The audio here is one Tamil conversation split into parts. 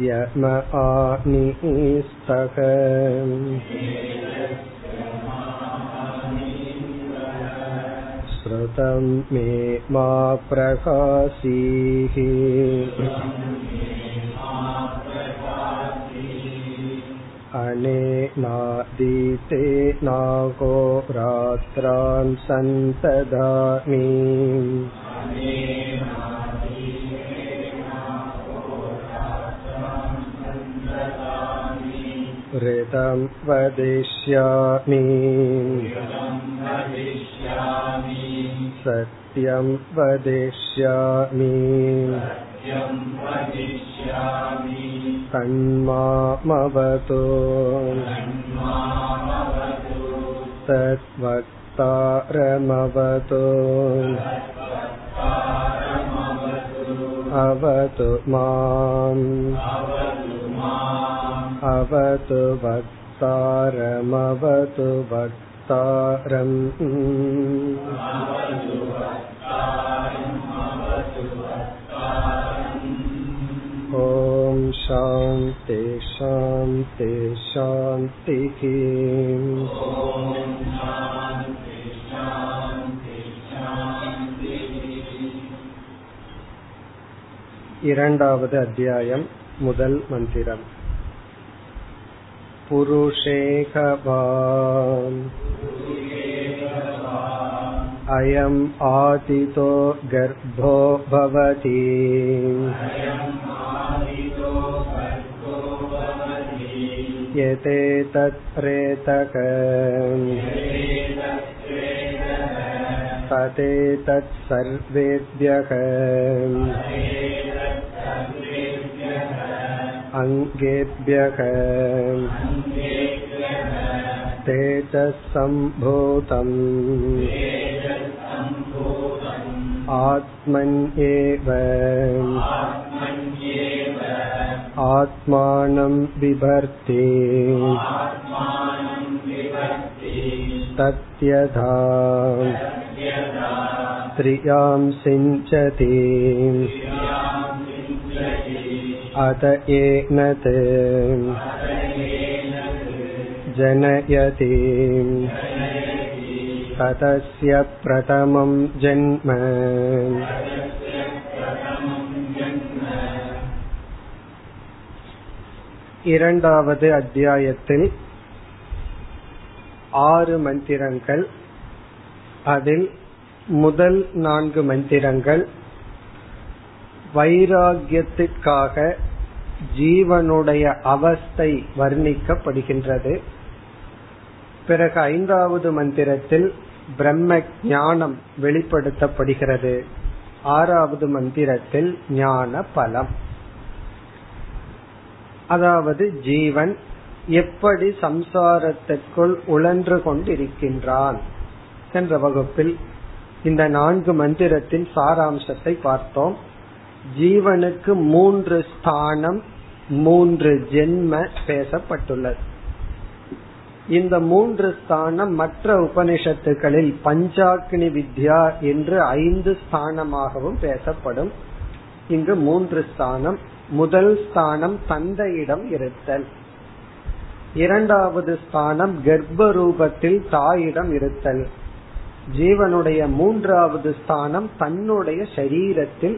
म आनिस्तः श्रुतं मे मा प्रकाशीः अनेनादीते नागो रात्रान् सन्तदामि ऋतं वदिष्यामि सत्यं वदिष्यामि तन्मामवतु तद्वक्तारमवतु अवतु माम् अवतु वक्तारमवतु वक्तारम् ॐ शान्ति शान्ति शान्तिः இரண்டாவது அத்தியாயம் முதல் மந்திரம் पुरुषेकवान् अयम् आदितो गर्भो भवति। यतेतत्प्रेतक। अङ्गेभ्यः। तेजसम्भूतम् आत्मन्येव आत्मानं बिभर्ति तत्यथा त्रियां सिञ्चति अत एनत् जनयति ततस्य प्रथमं जन्म இரண்டாவது அத்தியாயத்தில் ஆறு மந்திரங்கள் அதில் முதல் நான்கு மந்திரங்கள் வைராகியத்திற்காக ஜீவனுடைய அவஸ்தை வர்ணிக்கப்படுகின்றது பிறகு ஐந்தாவது மந்திரத்தில் பிரம்ம ஞானம் வெளிப்படுத்தப்படுகிறது. ஆறாவது மந்திரத்தில் ஞான பலம். அதாவது ஜீவன் எப்படி சம்சாரத்திற்குள் உழன்று கொண்டிருக்கின்றான் சென்ற வகுப்பில் இந்த நான்கு மந்திரத்தின் சாராம்சத்தை பார்த்தோம். ஜீவனுக்கு மூன்று ஸ்தானம் மூன்று ஜென்ம பேசப்பட்டுள்ளது. இந்த மூன்று ஸ்தானம் மற்ற உபனிஷத்துகளில் பஞ்சாக்னி வித்யா என்று ஐந்து ஸ்தானமாகவும் பேசப்படும். இங்கு மூன்று ஸ்தானம். முதல் ஸ்தானம் தந்தையிடம் இருத்தல். இரண்டாவது ஸ்தானம் கர்ப்ப ரூபத்தில் தாயிடம் இருத்தல். ஜீவனுடைய மூன்றாவது ஸ்தானம் தன்னுடைய சரீரத்தில்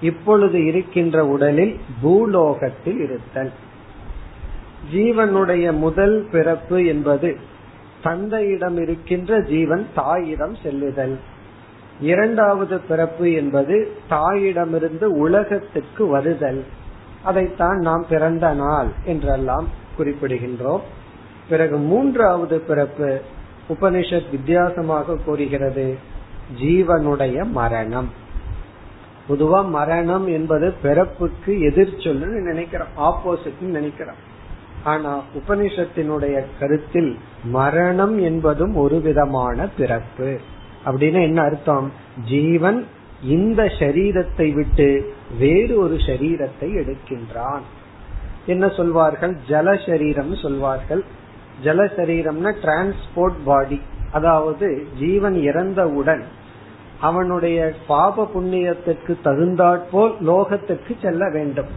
இப்பொழுது இருக்கின்ற உடலில் பூலோகத்தில் இருத்தல். ஜீவனுடைய முதல் பிறப்பு என்பது தந்தையிடம் இருக்கின்ற ஜீவன் தாயிடம் செல்லுதல். இரண்டாவது பிறப்பு என்பது தாயிடமிருந்து உலகத்துக்கு வருதல். அதைத்தான் நாம் பிறந்த நாள் என்றெல்லாம் குறிப்பிடுகின்றோம். பிறகு மூன்றாவது பிறப்பு உபனிஷத் வித்தியாசமாக கூறுகிறது. ஜீவனுடைய மரணம். பொதுவா மரணம் என்பது பிறப்புக்கு எதிர்ச்சொல்லுன்னு நினைக்கிறோம் ஆப்போசிட் நினைக்கிறோம். ஆனா உபனிஷத்தினுடைய கருத்தில் மரணம் என்பதும் ஒரு விதமான பிறப்பு. அப்படின்னு என்ன அர்த்தம்? ஜீவன் இந்த சரீரத்தை விட்டு வேறு ஒரு சரீரத்தை எடுக்கின்றான். என்ன சொல்வார்கள்? ஜல சரீரம் சொல்வார்கள். ஜல சரீரம்னா டிரான்ஸ்போர்ட் பாடி அதாவது ஜீவன் இறந்தவுடன் அவனுடைய பாப புண்ணியத்திற்கு தகுந்தாற்போல் லோகத்துக்கு செல்ல வேண்டும்.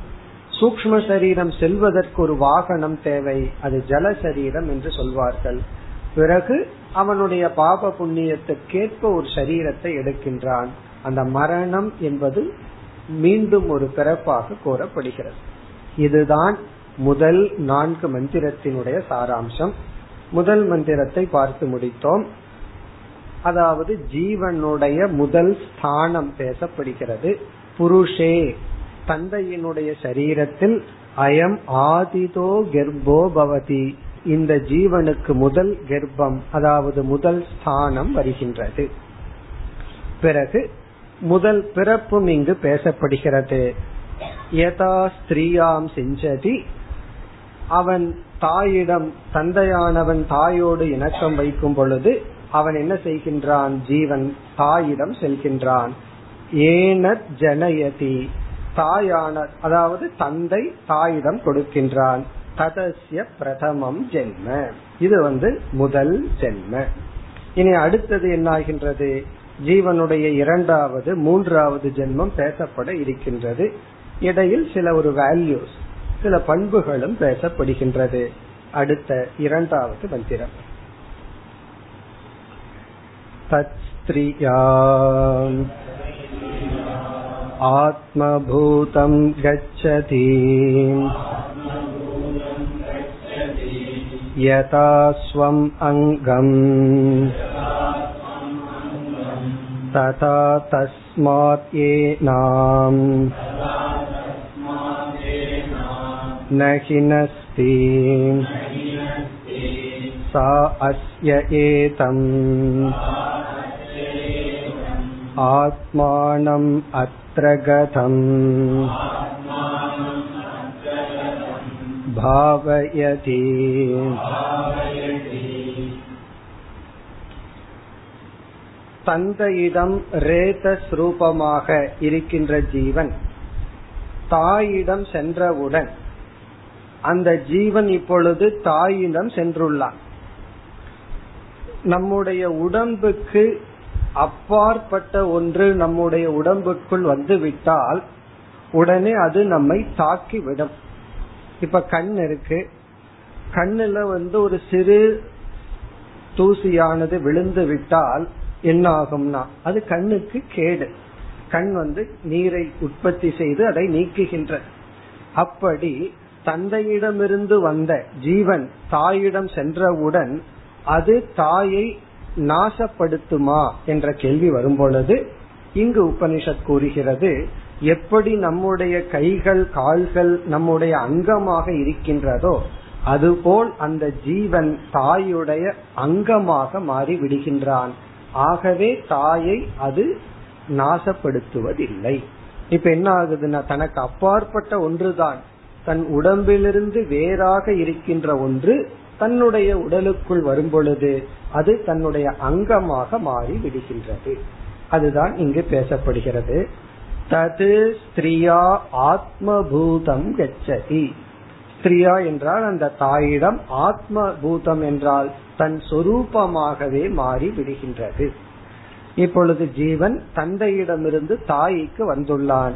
சூக்ம சரீரம் செல்வதற்கு ஒரு வாகனம் தேவை. அது ஜல சரீரம் என்று சொல்வார்கள். பிறகு அவனுடைய பாப புண்ணியத்திற்கேற்ப ஒரு சரீரத்தை எடுக்கின்றான். அந்த மரணம் என்பது மீண்டும் ஒரு பிறப்பாக கூறப்படுகிறது. இதுதான் முதல் நான்கு மந்திரத்தினுடைய சாராம்சம். முதல் மந்திரத்தை பார்த்து முடித்தோம். அதாவது ஜீவனுடைய முதல் ஸ்தானம் பேசப்படுகிறது. புருஷே தந்தையினுடைய சரீரத்தில் அயம் ஆதிதோ கர்ப்போ பவதி. இந்த ஜீவனுக்கு முதல் கர்ப்பம் அதாவது முதல் ஸ்தானம் வருகின்றது. பிறகு முதல் பிறப்பும் இங்கு பேசப்படுகிறது. யதா ஸ்திரீயாம் செஞ்சதி அவன் தாயிடம் தந்தையானவன் தாயோடு இணக்கம் வைக்கும் பொழுது அவன் என்ன செய்கின்றான்? ஜீவன் தாயிடம் செல்கின்றான். ஏன ஜனயதி. தாயான அதாவது தந்தை தாயிடம் கொடுக்கின்றான். ததசிய பிரதமம் ஜென்ம. இது வந்து முதல் ஜென்ம. இனி அடுத்தது என்ன ஆகின்றது ஜீவனுடைய இரண்டாவது மூன்றாவது ஜென்மம் பேசப்பட இருக்கின்றது. இடையில் சில ஒரு வேல்யூஸ் சில பண்புகளும் பேசப்படுகின்றது. அடுத்த இரண்டாவது மந்திரம். தத் ஸ்திரியாம் आत्मभूतं गच्छति यथा स्वम् अङ्गम् तथा तस्मात् येनाम् न हिनस्ति सा अस्य एतम् आत्मानम् अत्र गतम् भावयति தந்தையிடம் ரேதஸ் ரூபமாக இருக்கின்ற ஜீவன் தாயிடம் சென்றவுடன் அந்த ஜீவன் இப்பொழுது தாயிடம் சென்றுள்ளான் நம்முடைய உடம்புக்கு அப்பாற்பட்ட ஒன்று நம்முடைய உடம்புக்குள் வந்து விட்டால் உடனே அது நம்மை தாக்கி விடும். இப்ப கண் இருக்கு. கண்ணுல வந்து ஒரு சிறு தூசியானது விழுந்து விட்டால் என்ன ஆகும்னா அது கண்ணுக்கு கேடு. கண் வந்து நீரை உற்பத்தி செய்து அதை நீக்குகின்ற. அப்படி தந்தையிடமிருந்து வந்த ஜீவன் தாயிடம் சென்றவுடன் அது தாயை நாசப்படுத்துமா என்ற கேள்வி வரும் பொழுது இங்கு உபனிஷத் கூறுகிறது எப்படி நம்முடைய கைகள் கால்கள் நம்முடைய அங்கமாக இருக்கின்றதோ அதுபோல் அந்த ஜீவன் தாயுடைய அங்கமாக மாறி விடுகின்றான். ஆகவே தாயை அது நாசப்படுத்துவதில்லை. இப்ப என்ன ஆகுதுன்னா தனக்கு அப்பாற்பட்ட ஒன்றுதான். தன் உடம்பிலிருந்து வேறாக இருக்கின்ற ஒன்று தன்னுடைய உடலுக்குள் வரும் பொழுது அது தன்னுடைய அங்கமாக மாறி விடுகின்றது. அதுதான் இங்கு பேசப்படுகிறது. தது ஸ்திரியா ஆத்மபூதம் கச்சதி. ஸ்திரியா என்றால் அந்த தாயிடம் ஆத்ம பூதம் என்றால் தன் சொரூபமாகவே மாறி விடுகின்றது. இப்பொழுது ஜீவன் தந்தையிடமிருந்து தாய்க்கு வந்துள்ளான்.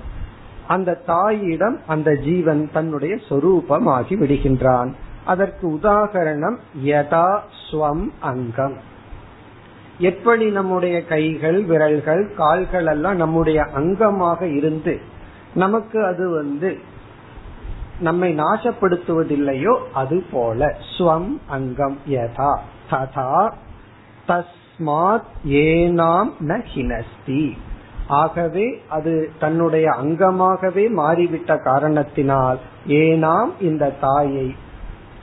அந்த தாயிடம் அந்த ஜீவன் தன்னுடைய சொரூபமாகி விடுகின்றான். அதற்கு உதாகரணம் யதா ஸ்வம் அங்கம். எப்படி நம்முடைய கைகள் விரல்கள் கால்கள் எல்லாம் நம்முடைய அங்கமாக இருந்து நமக்கு அது வந்து நம்மை நாசப்படுத்துவதில்லையோ அது போல. ஸ்வம் அங்கம் யதா. ததா தஸ்மாத் ஏனாம் ந ஹினஸ்தி ஆகவே அது தன்னுடைய அங்கமாகவே மாறிவிட்ட காரணத்தினால் ஏனாம் இந்த தாயை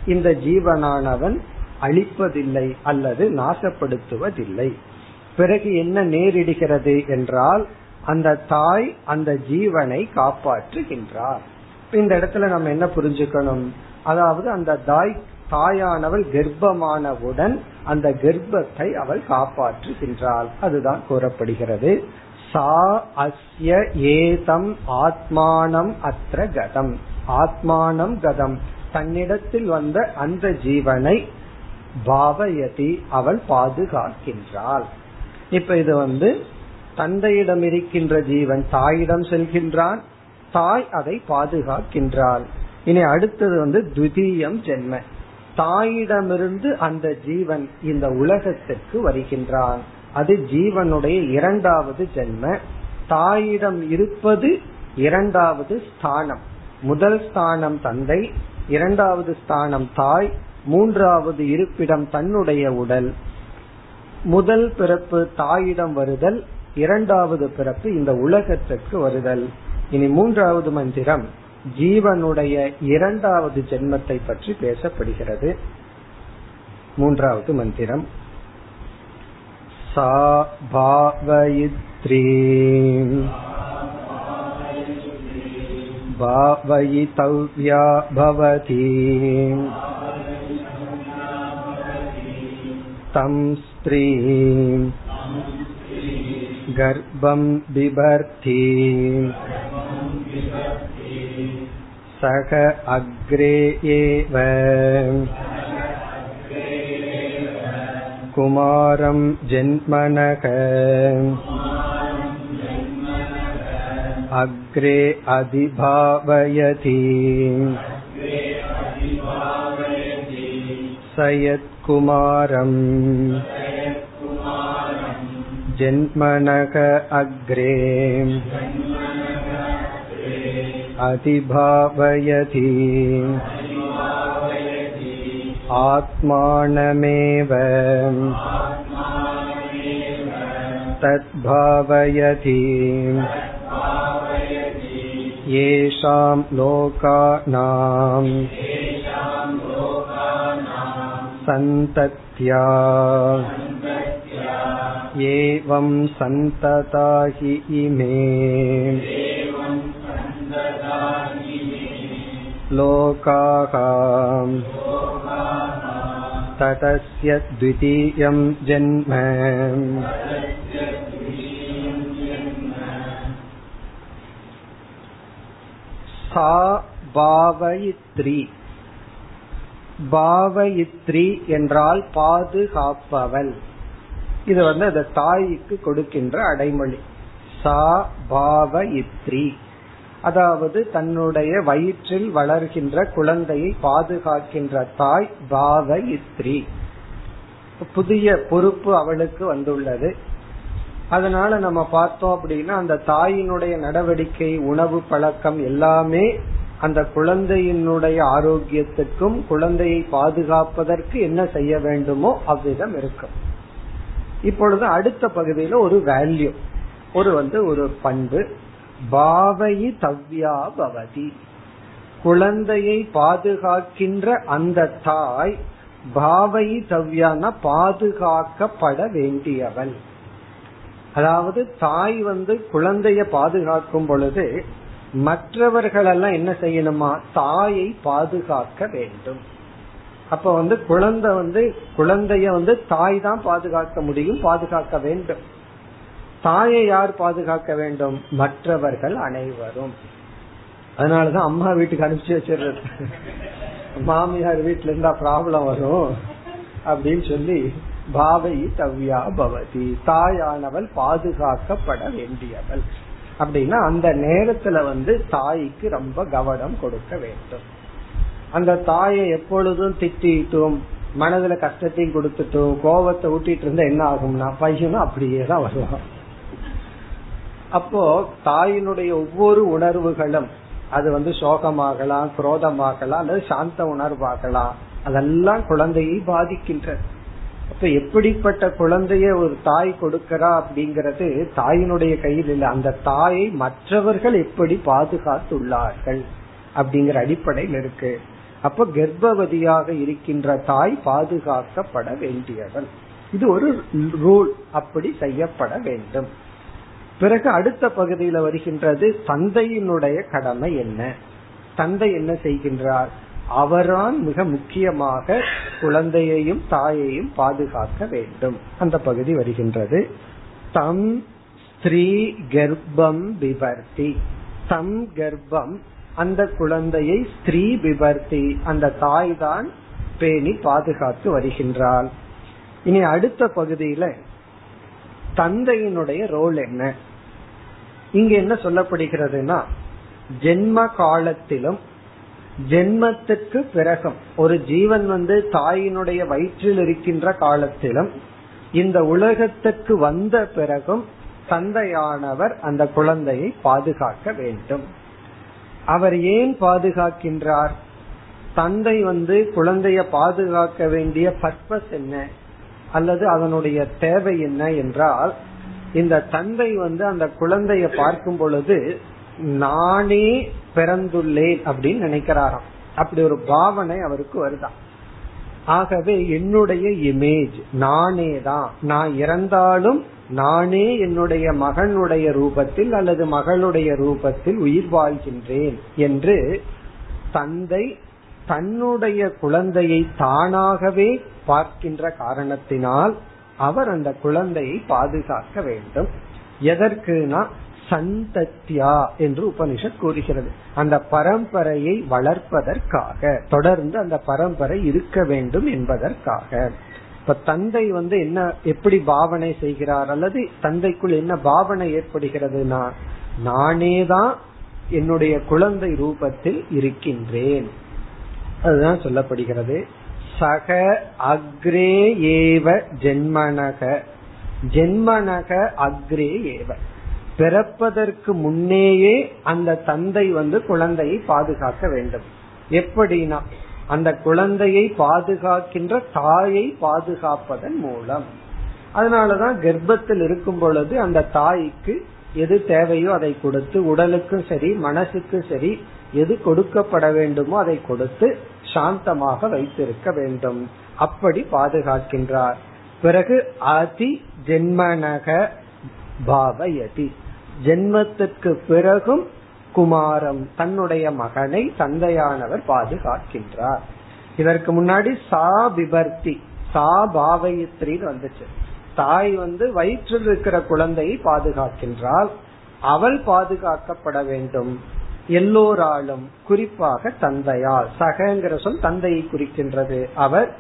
இந்த ஜீவனானவன் அழிப்பதில்லை அல்லது நாசப்படுத்துவதில்லை. பிறகு என்ன நேரிடுகிறது என்றால் அந்த தாய் அந்த ஜீவனை காப்பாற்றுகின்றார். இந்த இடத்துல நம்ம என்ன புரிஞ்சுக்கணும்? அதாவது அந்த தாய் தாயானவள் கர்ப்பமானவுடன் அந்த கர்ப்பத்தை அவள் காப்பாற்றுகின்றாள். அதுதான் கூறப்படுகிறது. சா அஸ்ய ஏதம் ஆத்மானம் அத்திர கதம். ஆத்மானம் கதம். தன்னிடத்தில் வந்த அந்த ஜீவனை பாவயதி அவள் பாதுகாக்கின்றாள். இப்ப இது வந்து தந்தையிடம் இருக்கின்ற ஜீவன் தாயிடம் செல்கின்றான் தாய் அதை பாதுகாக்கின்றாள். இனி அடுத்தது வந்து துதியம் ஜென்ம. தாயிடமிருந்து அந்த ஜீவன் இந்த உலகத்திற்கு வருகின்றான். அது ஜீவனுடைய இரண்டாவது ஜென்ம. தாயிடம் இருப்பது இரண்டாவது ஸ்தானம். முதல் ஸ்தானம் தந்தை இரண்டாவது ஸ்தானம் தாய் மூன்றாவது இருப்பிடம் தன்னுடைய உடல். முதல் பிறப்பு தாயிடம் வருதல் இரண்டாவது பிறப்பு இந்த உலகத்திற்கு வருதல். இனி மூன்றாவது மந்திரம் ஜீவனுடைய இரண்டாவது ஜென்மத்தை பற்றி பேசப்படுகிறது. மூன்றாவது மந்திரம் சா பாவயித்ரீ भावयितव्या भवति तं स्त्रीं गर्भं बिभर्ति सह अग्रे एव कुमारं जन्मनः अग्रे अधिभावयति स यत्कुमारम् जन्मनक अग्रे अधिभावयति आत्मानमेव तद्भावयति येषां लोकानां सन्तत्या एवं सन्तता हि इमे लोकाः ततस्य द्वितीयं जन्म சா பாவயித்ரி. பாவயித்ரி என்றால் பாதுகாப்பவள். இது வந்து அந்த தாய்க்கு கொடுக்கின்ற அடைமொழி. சா பாவயித்ரி. அதாவது தன்னுடைய வயிற்றில் வளர்கின்ற குழந்தையை பாதுகாக்கின்ற தாய் பாவயித்ரி. புதிய பொறுப்பு அவளுக்கு வந்துள்ளது. அதனால நம்ம பார்த்தோம் அப்படின்னா அந்த தாயினுடைய நடவடிக்கை உணவு பழக்கம் எல்லாமே அந்த குழந்தையினுடைய ஆரோக்கியத்துக்கும் குழந்தையை பாதுகாப்பதற்கு என்ன செய்ய வேண்டுமோ அவ்விதம் இருக்கும். இப்பொழுது அடுத்த பகுதியில ஒரு வேல்யூ ஒரு வந்து ஒரு பண்பு. பாவயி தவ்யா பவதி. குழந்தையை பாதுகாக்கின்ற அந்த தாய் பாவை தவ்யானா பாதுகாக்கப்பட வேண்டியவள். அதாவது தாய் வந்து குழந்தைய பாதுகாக்கும் பொழுது மற்றவர்கள் எல்லாம் என்ன செய்யணுமா? தாயை பாதுகாக்க வேண்டும். அப்ப வந்து குழந்தை வந்து குழந்தைய வந்து தாய் தான் பாதுகாக்க முடியும் பாதுகாக்க வேண்டும். தாயை யார் பாதுகாக்க வேண்டும்? மற்றவர்கள் அனைவரும். அதனாலதான் அம்மா வீட்டுக்கு அனுப்பிச்சு வச்சிடுறது. மாமியார் வீட்டுல இருந்தா ப்ராப்ளம் வரும் அப்படின்னு சொல்லி பாவை தவ்யா பவதி. தாயானவள் பாதுகாக்கப்பட வேண்டியவள். அப்படின்னா அந்த நேரத்துல வந்து தாய்க்கு ரொம்ப கவனம் கொடுக்க வேண்டும். அந்த தாயை எப்பொழுதும் திட்டிட்டும் மனதுல கஷ்டத்தையும் கொடுத்துட்டும் கோபத்தை ஊட்டிட்டு இருந்தா என்ன ஆகும்னா பையனும் அப்படியே தான் வருவான். அப்போ தாயினுடைய ஒவ்வொரு உணர்வுகளும் அது வந்து சோகமாகலாம் குரோதமாகலாம் அல்லது சாந்த உணர்வாகலாம் அதெல்லாம் குழந்தையை பாதிக்கின்றது இப்ப எப்படிப்பட்ட குழந்தைய ஒரு தாய் கொடுக்கறா அப்படிங்கறது தாயினுடைய கையில் இல்லை. அந்த தாயை மற்றவர்கள் எப்படி பாதுகாத்துள்ளார்கள் அப்படிங்கிற அடிப்படையில் இருக்கு. அப்ப கர்ப்பவதியாக இருக்கின்ற தாய் பாதுகாக்கப்பட வேண்டியவள் இது ஒரு ரூல் அப்படி செய்யப்பட வேண்டும். பிறகு அடுத்த பகுதியில வருகின்றது தந்தையினுடைய கடமை என்ன? தந்தை என்ன செய்கின்றார்? அவரால் மிக முக்கியமாக குழந்தையையும் தாயையும் பாதுகாக்க வேண்டும். அந்த பகுதி வருகின்றது. தம் ஸ்திரீ கர்ப்பம் விபர்த்தி தம் கர்ப்பம் அந்த குழந்தையை ஸ்திரீ விபர்த்தி அந்த தாய் தான் பேணி பாதுகாத்து வருகின்றாள். இனி அடுத்த பகுதியில தந்தையினுடைய ரோல் என்ன? இங்க என்ன சொல்லப்படுகிறதுனா ஜென்ம காலத்திலும் ஜென்மத்துக்கு பிறகும் ஒரு ஜீவன் வந்து தாயினுடைய வயிற்றில் இருக்கின்ற காலத்திலும் இந்த உலகத்துக்கு வந்த பிறகும் தந்தையானவர் அந்த குழந்தையை பாதுகாக்க வேண்டும். அவர் ஏன் பாதுகாக்கின்றார்? தந்தை வந்து குழந்தைய பாதுகாக்க வேண்டிய பர்பஸ் என்ன? அல்லது அதனுடைய தேவை என்ன என்றால் இந்த தந்தை வந்து அந்த குழந்தைய பார்க்கும் பொழுது நானே பிறந்துள்ளேன் அப்படின்னு நினைக்கிறாராம். அப்படி ஒரு பாவனை அவருக்கு வருதான் ஆகவே என்னுடைய இமேஜ் நானே தான் நான் இறந்தாலும் நானே என்னுடைய மகனுடைய ரூபத்தில் அல்லது மகளுடைய ரூபத்தில் உயிர் வாழ்கின்றேன் என்று தந்தை தன்னுடைய குழந்தையை தானாகவே பார்க்கின்ற காரணத்தினால் அவர் அந்த குழந்தையை பாதுகாக்க வேண்டும். எதற்குனா சந்தத்யா என்று உபனிஷத் கூறுகிறது. அந்த பரம்பரையை வளர்ப்பதற்காக தொடர்ந்து அந்த பரம்பரை இருக்க வேண்டும் என்பதற்காக. இப்ப தந்தை வந்து என்ன எப்படி பாவனை செய்கிறார் அல்லது தந்தைக்குள் என்ன பாவனை ஏற்படுகிறதுனா நானேதான் என்னுடைய குழந்தை ரூபத்தில் இருக்கின்றேன். அதுதான் சொல்லப்படுகிறது. சக அக்ரே ஏவ ஜென்மனக. ஜென்மனக அக்ரே ஏவ. பிறப்பதற்கு முன்னேயே அந்த தந்தை வந்து குழந்தையை பாதுகாக்க வேண்டும். எப்படின்னா அந்த குழந்தையை பாதுகாக்கின்ற தாயை பாதுகாப்பதன் மூலம். அதனாலதான் கர்ப்பத்தில் இருக்கும் பொழுது அந்த தாய்க்கு எது தேவையோ அதை கொடுத்து உடலுக்கும் சரி மனசுக்கும் சரி எது கொடுக்கப்பட வேண்டுமோ அதை கொடுத்து சாந்தமாக வைத்திருக்க வேண்டும். அப்படி பாதுகாக்கின்றார். பிறகு அதி ஜென்மனக பாவயதி. ஜென்மத்திற்கு பிறகும் குமாரம் தன்னுடைய மகனை தந்தையானவர் பாதுகாக்கின்றார். இதற்கு முன்னாடி சா விபர்த்தி சா பாவயித்ரின்னு வந்துச்சு. தாய் வந்து வயிற்றில் இருக்கிற குழந்தையை பாதுகாக்கின்றால் அவள் பாதுகாக்கப்பட வேண்டும். எல்லோராலும் குறிப்பாக தந்தையால். சகங்கிற சொல் தந்தையை குறிக்கின்றது. அவர்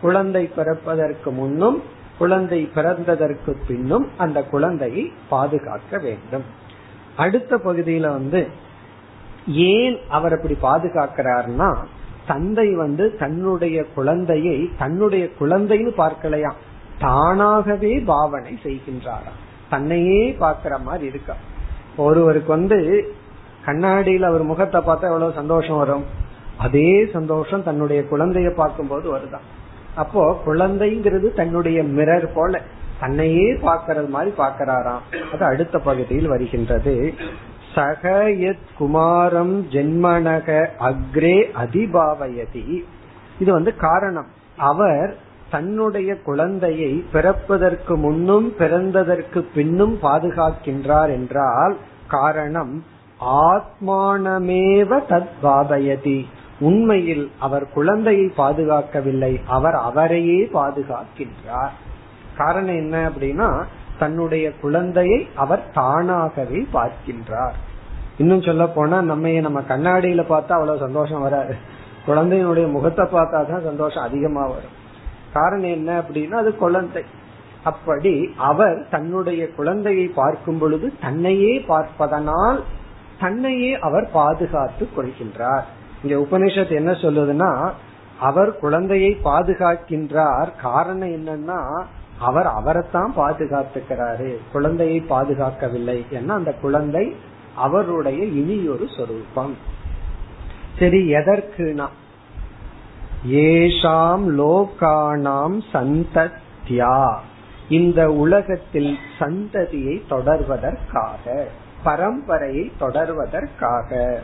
குழந்தை பிறப்பதற்கு முன்னும் குழந்தை பிறந்ததற்கு பின்னும் அந்த குழந்தையை பாதுகாக்க வேண்டும். அடுத்த பகுதியில வந்து ஏன் அவர் அப்படி பாதுகாக்கிறார்னா தந்தை வந்து தன்னுடைய குழந்தையை தன்னுடைய குழந்தைன்னு பார்க்கலையா? தானாகவே பாவனை செய்கின்றாராம் தன்னையே பாக்குற மாதிரி இருக்கா? ஒருவருக்கு வந்து கண்ணாடியில அவர் முகத்தை பார்த்தா எவ்வளவு சந்தோஷம் வரும்? அதே சந்தோஷம் தன்னுடைய குழந்தைய பார்க்கும்போது வருதான் அப்போ குழந்தைங்கிறது தன்னுடைய மிரர் போல தன்னையே பாக்கிறது மாதிரி பாக்கிறாராம் அது அடுத்த பகுதியில் வருகின்றது. சகயத் குமாரம் ஜென்மனக அக்ரே அதிபாவயதி. இது வந்து காரணம். அவர் தன்னுடைய குழந்தையை பிறப்பதற்கு முன்னும் பிறந்ததற்கு பின்னும் பாதுகாக்கின்றார் என்றால் காரணம் ஆத்மானமேவ தத் பாபயதி உண்மையில் அவர் குழந்தையை பாதுகாக்கவில்லை அவர் அவரையே பாதுகாக்கின்றார். காரணம் என்ன அப்படின்னா தன்னுடைய குழந்தையை அவர் தானாகவே பார்க்கின்றார். இன்னும் சொல்ல போனா நம்ம நம்ம கண்ணாடியில பார்த்தா அவ்வளவு சந்தோஷம் வராது. குழந்தையினுடைய முகத்தை பார்த்தா தான் சந்தோஷம் அதிகமா வரும். காரணம் என்ன அப்படின்னா அது குழந்தை. அப்படி அவர் தன்னுடைய குழந்தையை பார்க்கும் பொழுது தன்னையே பார்ப்பதனால் தன்னையே அவர் பாதுகாத்து கொள்கின்றார். இங்க உபனிஷத் என்ன சொல்லுதுன்னா அவர் குழந்தையை பாதுகாக்கின்றார். காரணம் என்னன்னா அவர் அவரைத்தான் பாதுகாத்துக்கிறாரு. குழந்தையை பாதுகாக்கவில்லை ஏன்னா அந்த குழந்தை அவருடைய இனியொரு சொரூபம். சரி எதற்குனா? ஏஷாம் லோகானாம் சந்தத்யா. இந்த உலகத்தில் சந்ததியை தொடர்வதற்காக பரம்பரையை தொடர்வதற்காக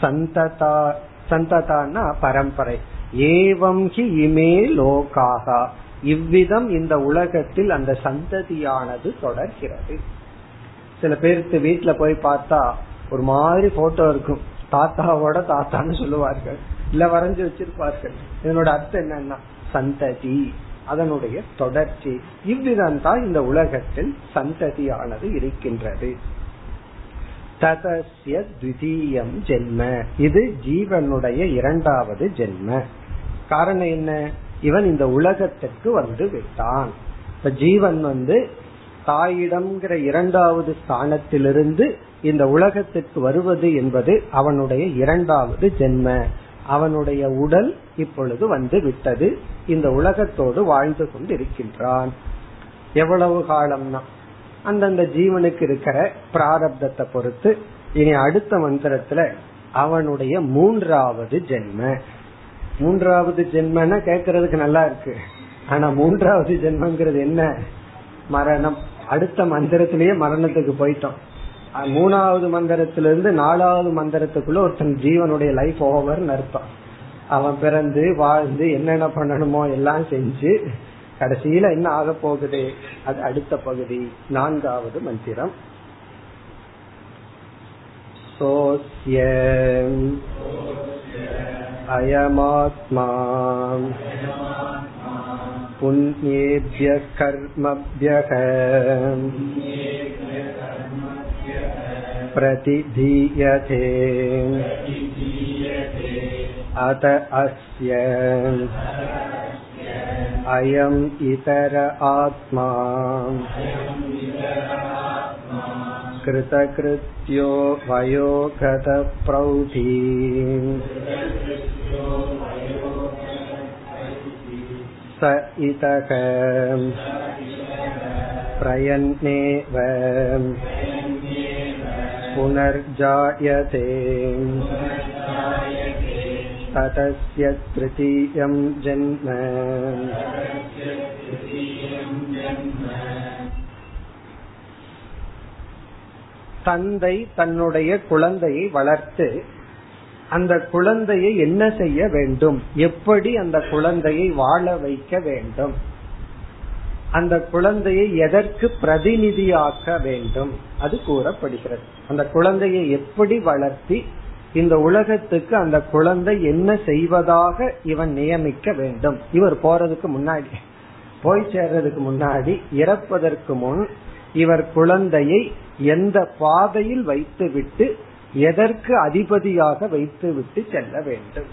சந்ததா சந்ததானா பரம்பரை. ஏவம் ஹி இமே லோகாக. இவ்விதம் இந்த உலகத்தில் அந்த சந்ததியானது தொடர்கிறது. சில பேருக்கு வீட்டுல போய் பார்த்தா ஒரு மாதிரி போட்டோ இருக்கும். தாத்தாவோட தாத்தான்னு சொல்லுவார்கள். இல்ல வரைஞ்சு வச்சிருப்பார்கள். இதனோட அர்த்தம் என்னன்னா சந்ததி அதனுடைய தொடர்ச்சி. இவ்விதம் தான் இந்த உலகத்தில் சந்ததியானது இருக்கின்றது. ததசிய த்விதீயம் ஜென்ம. இது ஜீவனுடைய இரண்டாவது ஜென்ம. காரணம் என்ன? இவன் இந்த உலகத்திற்கு வந்து விட்டான். இப்ப ஜீவன் வந்து தாயிடம்ங்கிற இரண்டாவது ஸ்தானத்திலிருந்து இந்த உலகத்திற்கு வருவது என்பது அவனுடைய இரண்டாவது ஜென்ம. அவனுடைய உடல் இப்பொழுது வந்து விட்டது. இந்த உலகத்தோடு வாழ்ந்து கொண்டு இருக்கின்றான் எவ்வளவு காலம்னா? அந்தந்த ஜீவனுக்கு இருக்கிற பிராரப்தத்தை பொறுத்து இனி அடுத்த மந்திரத்துல அவனுடைய மூன்றாவது ஜென்ம. மூன்றாவது ஜென்மன்னா கேக்குறதுக்கு நல்லா இருக்கு. ஆனா மூன்றாவது ஜென்மங்கிறது என்ன? மரணம். அடுத்த மந்திரத்திலேயே மரணத்துக்கு போயிட்டோம். மூணாவது மந்திரத்திலிருந்து நாலாவது மந்திரத்துக்குள்ள ஒருத்தன் ஜீவனுடைய லைஃப் ஓவர் அர்த்தம். அவன் பிறந்து வாழ்ந்து என்னென்ன பண்ணணுமோ எல்லாம் செஞ்சு கடைசியில என்ன ஆக போகுது அது அடுத்த பகுதி நான்காவது மந்திரம் சோசிய அயமாத்மா புண்ணியேபிய கர்மபியக प्रतिधीयते अत अस्य अयम् इतर आत्मा कृतकृत्यो वयोगतप्रौढी स इतः प्रयन्नेव पुनर्जायते ततस्य तृतीयं जन्म தந்தை தன்னுடைய குழந்தையை வளர்த்து அந்த குழந்தையை என்ன செய்ய வேண்டும் எப்படி அந்த குழந்தையை வாழ வைக்க வேண்டும் அந்த குழந்தையை எதற்கு பிரதிநிதியாக்க வேண்டும் அது கூறப்படுகிறது அந்த குழந்தையை எப்படி வளர்த்தி இந்த உலகத்துக்கு அந்த குழந்தை என்ன செய்வதாக இவன் நியமிக்க வேண்டும். இவர் போறதுக்கு முன்னாடி போய் சேர்றதுக்கு முன்னாடி இறப்பதற்கு முன் இவர் குழந்தையை எந்த பாதையில் வைத்துவிட்டு எதற்கு அதிபதியாக வைத்துவிட்டு செல்ல வேண்டும்.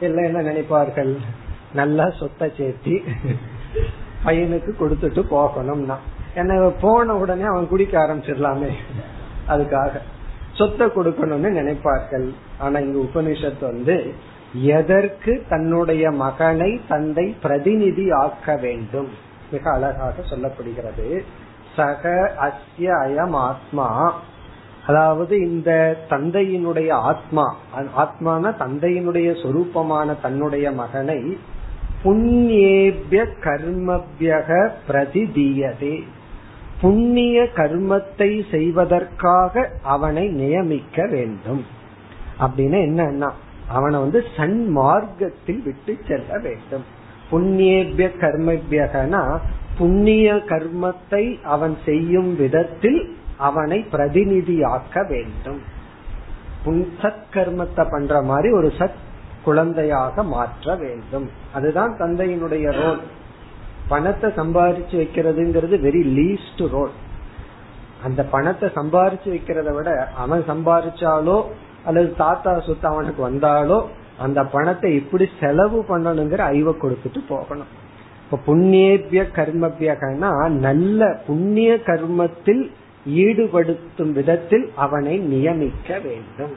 எல்லாம் என்ன நினைப்பார்கள்? நல்லா சொத்தை சேர்த்தி பையனுக்கு கொடுத்துட்டு போகணும்னா. என்ன போன உடனே அவன் குடிக்க ஆரம்பிச்சிடலாமே. அதுக்காக. சொத்தை கொடுக்கணும்னு நினைப்பார்கள். ஆனா இங்க உபனிஷத்து வந்து எதற்கு தன்னுடைய மகனை தந்தை பிரதிநிதி ஆக்க வேண்டும்? மிக அழகாக சொல்லப்படுகிறது. சக அஸ்ய அயம் ஆத்மா. அதாவது இந்த தந்தையினுடைய ஆத்மா ஆத்மான தந்தையினுடைய சொரூபமான தன்னுடைய மகனை புண்ணியேபிய கர்மபியக பிரதிதீயதே. புண்ணிய கர்மத்தை செய்வதற்காக அவனை நியமிக்க வேண்டும். அப்படின்னு என்னன்னா அவனை வந்து சன்மார்க்கத்தில் விட்டு செல்ல வேண்டும். புண்ணியபிய கர்மபியகனா புண்ணிய கர்மத்தை அவன் செய்யும் விதத்தில் அவனை பிரதிநிதியாக்க வேண்டும். சத் கர்மத்தை பண்ற மாதிரி ஒரு சத் குழந்தையாக மாற்ற வேண்டும். அதுதான் தந்தையினுடைய ரோல். பணத்தை சம்பாதிச்சு வைக்கிறதுங்கிறது வெரி லீஸ்ட் ரோல் அந்த பணத்தை சம்பாரிச்சு வைக்கிறத விட அவன் சம்பாரிச்சாலோ அல்லது தாத்தா சொத்து அவனுக்கு வந்தாலோ அந்த பணத்தை எப்படி செலவு பண்ணணுங்கிற அறிவை கொடுத்துட்டு போகணும். இப்ப புண்ணியபிய கர்மபியகனா நல்ல புண்ணிய கர்மத்தில் ஈடுபடுத்தும் விதத்தில் அவனை நியமிக்க வேண்டும்.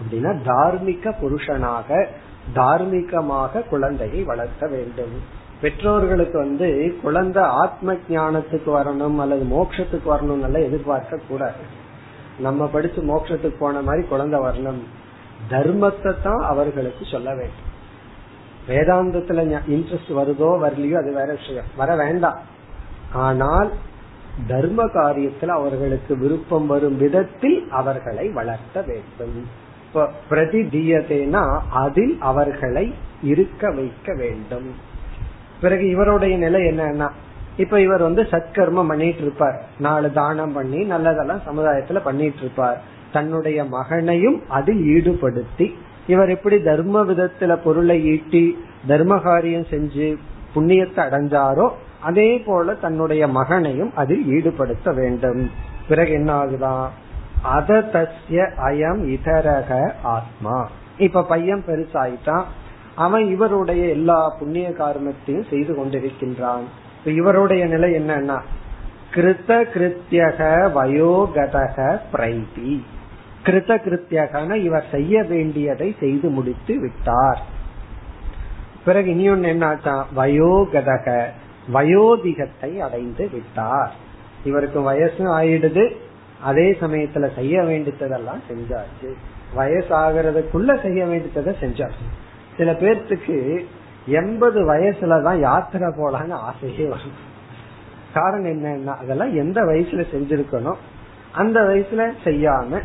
அப்படின்னா தார்மிக புருஷனாக தார்மீகமாக குழந்தையை வளர்க்க வேண்டும். பெற்றோர்களுக்கு வந்து குழந்தை ஆத்ம ஞானத்துக்கு வரணும் அல்லது மோட்சத்துக்கு வரணும் எல்லாம் எதிர்பார்க்க கூடாது. நம்ம படிச்சு மோட்சத்துக்கு போன மாதிரி குழந்தை வரணும். தர்மத்தை தான் அவர்களுக்கு சொல்ல வேண்டும். வேதாந்தத்துல இன்ட்ரெஸ்ட் வருதோ வரலையோ அது வேற விஷயம். வர வேண்டாம். ஆனால் தர்ம காரியத்தில் அவர்களுக்கு விருப்பம் வரும் விதத்தில் அவர்களை வளர்த்த வேண்டும். பிரதி பிரதிதீயதேனா அதில் அவர்களை இருக்க வைக்க வேண்டும். பிறகு இவருடைய நிலை என்னன்னா இப்ப இவர் வந்து சத்கர்மம் பண்ணிட்டு இருப்பார் நாலு தானம் பண்ணி நல்லதெல்லாம் சமுதாயத்துல பண்ணிட்டு இருப்பார் தன்னுடைய மகனையும் அதில் ஈடுபடுத்தி இவர் எப்படி தர்ம விதத்துல பொருளை ஈட்டி தர்ம காரியம் செஞ்சு புண்ணியத்தை அடைஞ்சாரோ அதே போல தன்னுடைய மகனையும் அதில் ஈடுபடுத்த வேண்டும். பிறகு என்ன ஆகுதான் அத தஸ்ய அயம் இதரக ஆத்மா. இப்ப பையன் பெருசாயிட்டான் அவன் இவருடைய எல்லா புண்ணிய காரணத்தையும் செய்து கொண்டிருக்கின்றான். இவருடைய நிலை என்னன்னா கிருத்த கிருத்தியக வயோகதக பிரைதி கிருத்த கிருத்தியகன இவர் செய்ய வேண்டியதை செய்து முடித்து விட்டார். பிறகு இனி ஒன்னு என்னாச்சான் வயோகதக வயோதிகத்தை அடைந்து விட்டார். இவருக்கு வயசு ஆயிடுது அதே சமயத்துல செய்ய வேண்டியதெல்லாம் செஞ்சாச்சு. வயசாகிறதுக்குள்ள செய்ய வேண்டியதை செஞ்சாச்சு. சில பேர்த்துக்கு எண்பது வயசுலதான் யாத்திரை போலான்னு ஆசையே வரும். காரணம் என்னன்னா அதெல்லாம் எந்த வயசுல செஞ்சிருக்கணும் அந்த வயசுல செய்யாம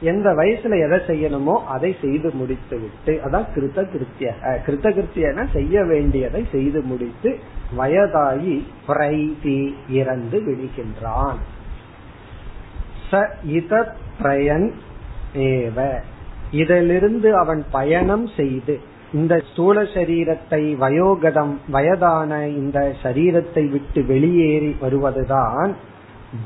எந்த வயசுல எதை செய்யணுமோ அதை செய்து முடித்து விட்டு அதான் கிருத்த கிருத்திய. கிருத்த கிருத்தியன செய்ய வேண்டியதை செய்து முடித்து வயதாகி பிரைதி இறந்து விடுகின்றான். ச இத பிரயன் ஏவ. இதிலிருந்து அவன் பயணம் செய்து இந்த ஸ்தூல சரீரத்தை வயோகதம் வயதான இந்த சரீரத்தை விட்டு வெளியேறி வருவதுதான்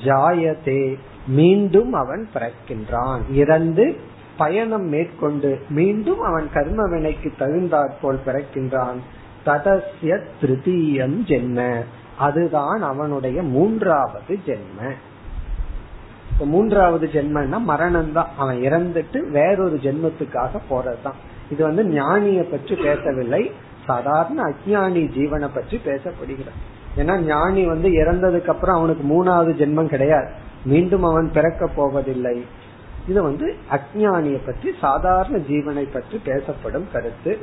ஜாயதே மீண்டும் அவன் பிறக்கின்றான். இறந்து பயணம் மேற்கொண்டு மீண்டும் அவன் கர்ம வினைக்கு தகுந்தாற்போல் பிறக்கின்றான். ததசிய திருத்தீயம் ஜென்ம. அதுதான் அவனுடைய மூன்றாவது ஜென்ம. மூன்றாவது ஜென்மன்னா மரணம் தான் அவன் இறந்துட்டு வேறொரு ஜென்மத்துக்காக போறதுதான். இது வந்து ஞானிய பற்றி பேசவில்லை. சாதாரண அஜானி ஜீவனை பற்றி பேசப்படுகிறது ஏன்னா ஞானி வந்து இறந்ததுக்கு அப்புறம் அவனுக்கு மூணாவது ஜென்மம் கிடையாது. மீண்டும் அவன் பிறக்க போவதில்லை. இது வந்து அஜானிய பற்றி சாதாரண ஜீவனை பற்றி பேசப்படும் கருத்து.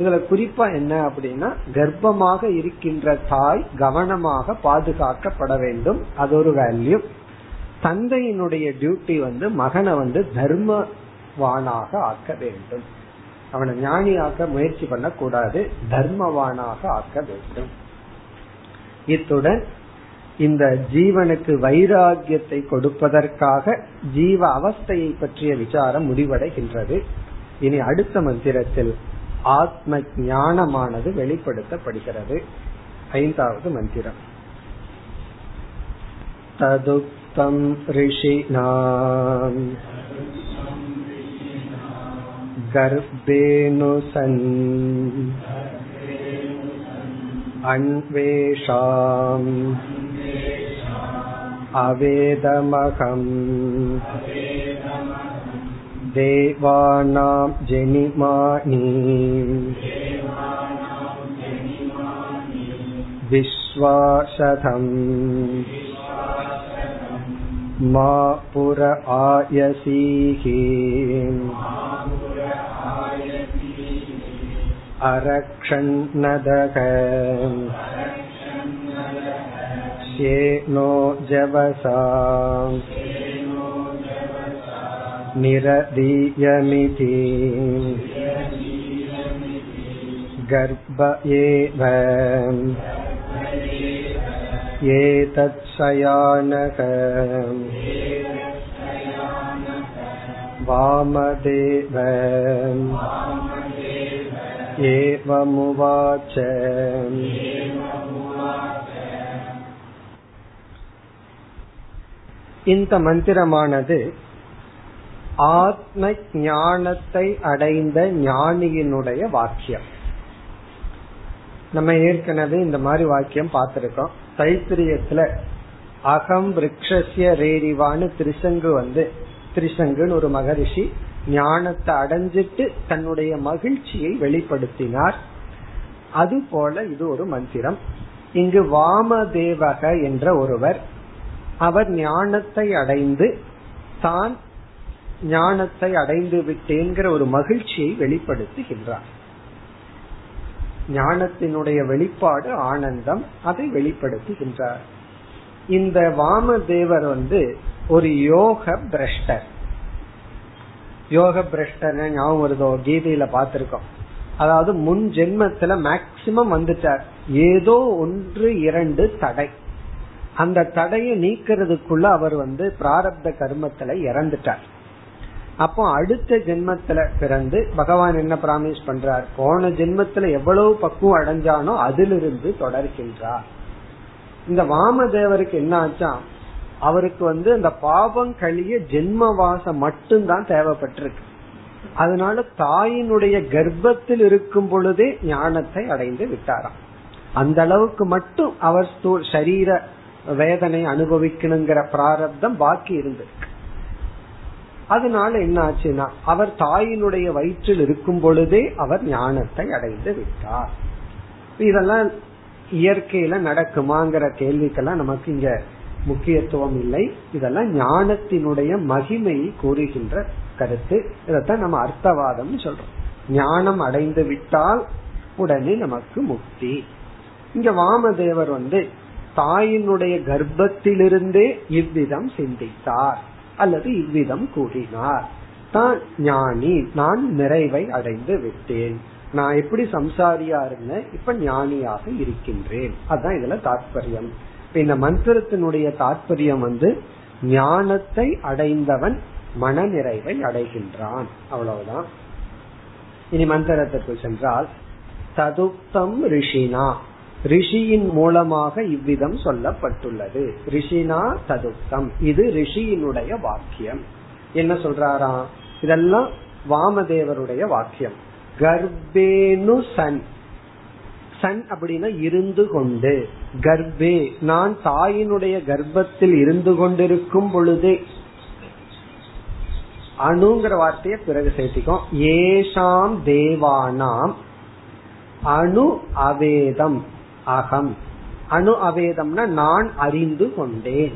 இதுல குறிப்பா என்ன அப்படின்னா கர்ப்பமாக இருக்கின்ற தாய் கவனமாக பாதுகாக்கப்பட வேண்டும். அது ஒரு வேல்யூ தந்தையினுடைய டியூட்டி வந்து மகனை வந்து தர்மவானாக ஆக்க வேண்டும். அவனை ஞானி ஆக்க முயற்சி பண்ணக்கூடாது தர்மவானாக ஆக்க வேண்டும். இத்துடன் இந்த ஜீவனுக்கு வைராகியத்தை கொடுப்பதற்காக ஜீவ அவஸ்தையை பற்றிய விசாரம் முடிவடைகின்றது. இனி அடுத்த மந்திரத்தில் ஆத்ம ஞானமானது வெளிப்படுத்தப்படுகிறது. ஐந்தாவது மந்திரம். ததுக் ऋषिणाम् गर्भेऽनु सन् अन्वेषाम् अवेदमहम् देवानां जनिमानि विश्वासथम् मा पुर आयसीः अरक्षन्नदः श्येनो जवसा निरदीयमिति गर्भ एव एतत्सयानक वामदेव एवमुवाच இந்த மந்திரமானது ஆத்ம ஞானத்தை அடைந்த ஞானியினுடைய வாக்கியம் நம்ம ஏற்கனவே இந்த மாதிரி வாக்கியம் பார்த்திருக்கோம் தைத்திரியத்துல அகம் ரிக்ஷஸ்ய ரேரிவான்னு திரிசங்கு வந்து திரிசங்குன்னு ஒரு மகரிஷி ஞானத்தை அடைஞ்சிட்டு தன்னுடைய மகிழ்ச்சியை வெளிப்படுத்தினார். அது போல இது ஒரு மந்திரம். இங்கு வாமதேவக என்ற ஒருவர் அவர் ஞானத்தை அடைந்து தான் ஞானத்தை அடைந்து விட்டேங்கிற ஒரு மகிழ்ச்சியை வெளிப்படுத்துகின்றார். ஞானத்தினுடைய வெளிப்பாடு ஆனந்தம் அதை வெளிப்படுத்துகின்றார். இந்த வாமதேவர் வந்து ஒரு யோக பிரஷ்டர். யோக பிரஷ்டர் ஞாபகம் வருதோ? கீதையில பாத்திருக்கோம் அதாவது முன் ஜென்மத்துல மேக்சிமம் வந்துட்டார். ஏதோ ஒன்று இரண்டு தடை. அந்த தடையை நீக்கிறதுக்குள்ள அவர் வந்து பிராரப்த கர்மத்துல இறந்துட்டார். அப்போ அடுத்த ஜென்மத்துல பிறந்து பகவான் என்ன பிராமிஸ் பண்றார்? போன ஜென்மத்துல எவ்வளவு பக்குவம் அடைஞ்சானோ அதிலிருந்து தொடர்கின்றார். இந்த வாமதேவருக்கு என்ன ஆச்சா? அவருக்கு வந்து அந்த பாவம் கழிய ஜென்மவாசம் மட்டும்தான் தேவைப்பட்டிருக்கு. அதனால தாயினுடைய கர்ப்பத்தில் இருக்கும் பொழுதே ஞானத்தை அடைந்து விட்டாராம். அந்த அளவுக்கு மட்டும் அவர் சரீர வேதனை அனுபவிக்கணுங்கிற பிராரப்தம் பாக்கி இருந்திருக்கு. அதனால என்ன ஆச்சுன்னா அவர் தாயினுடைய வயிற்றில் இருக்கும் பொழுதே அவர் ஞானத்தை அடைந்து விட்டார். இதெல்லாம் இயற்கையில நடக்குமாங்கிற கேள்விக்கெல்லாம் நமக்கு இங்க முக்கியத்துவம் இல்லை. இதெல்லாம் ஞானத்தினுடைய மகிமையை கூறுகின்ற கருத்து. இதத்தான் நம்ம அர்த்தவாதம் சொல்றோம். ஞானம் அடைந்து விட்டால் உடனே நமக்கு முக்தி. இங்க வாமதேவர் வந்து தாயினுடைய கர்ப்பத்திலிருந்தே இவ்விதம் சிந்தித்தார். அல்லது இவ்விதம் கூறினார். தான் ஞானி நான் நிறைவை அடைந்து விட்டேன். நான் எப்படி சம்சாரியா இருந்தேன் இப்ப ஞானியாக இருக்கின்றேன். அதுதான் இதுல தாற்பயம் இந்த மந்திரத்தினுடைய தாற்பயம் வந்து ஞானத்தை அடைந்தவன் மன நிறைவை அடைகின்றான். அவ்வளவுதான். இனி மந்திரத்திற்கு சென்றால் ததுப்தம் ரிஷினா ரிஷியின் மூலமாக இவ்விதம் சொல்லப்பட்டுள்ளது. ரிஷினா ததுப்தம் இது ரிஷியினுடைய வாக்கியம். என்ன சொல்றாராம் இதெல்லாம் வாமதேவருடைய வாக்கியம். கர்ப்பேனு சன். சன் அப்படின்னா இருந்து கொண்டு. கர்ப்பே. நான் தாயினுடைய கர்ப்பத்தில் இருந்து கொண்டிருக்கும் பொழுது அணுங்கிற வார்த்தையை பிறகு சேர்த்திக்கும் ஏஷாம் தேவானாம். அணு அவேதம். அகம். அணு அவேதம்னா நான் அறிந்து கொண்டேன்.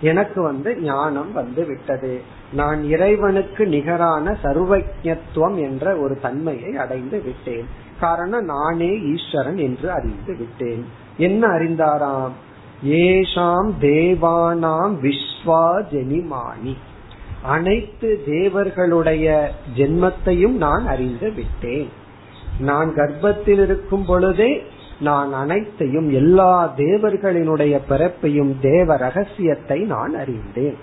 எனக்கு வந்து ஞானம் வந்து விட்டது. நான் இறைவனுக்கு நிகரான சர்வஜத்துவம் என்ற ஒரு தன்மையை அடைந்து விட்டேன். காரணம் நானே ஈஸ்வரன் என்று அறிந்து விட்டேன். என்ன அறிந்தாராம்? ஏஷாம் தேவானாம் விஸ்வா ஜெனிமானி. அனைத்து தேவர்களுடைய ஜென்மத்தையும் நான் அறிந்து விட்டேன். நான் கர்ப்பத்தில் இருக்கும் பொழுதே நான் அனைத்தையும் எல்லா தேவர்களினுடைய பிறப்பையும் தேவ ரகசியத்தை நான் அறிந்தேன்.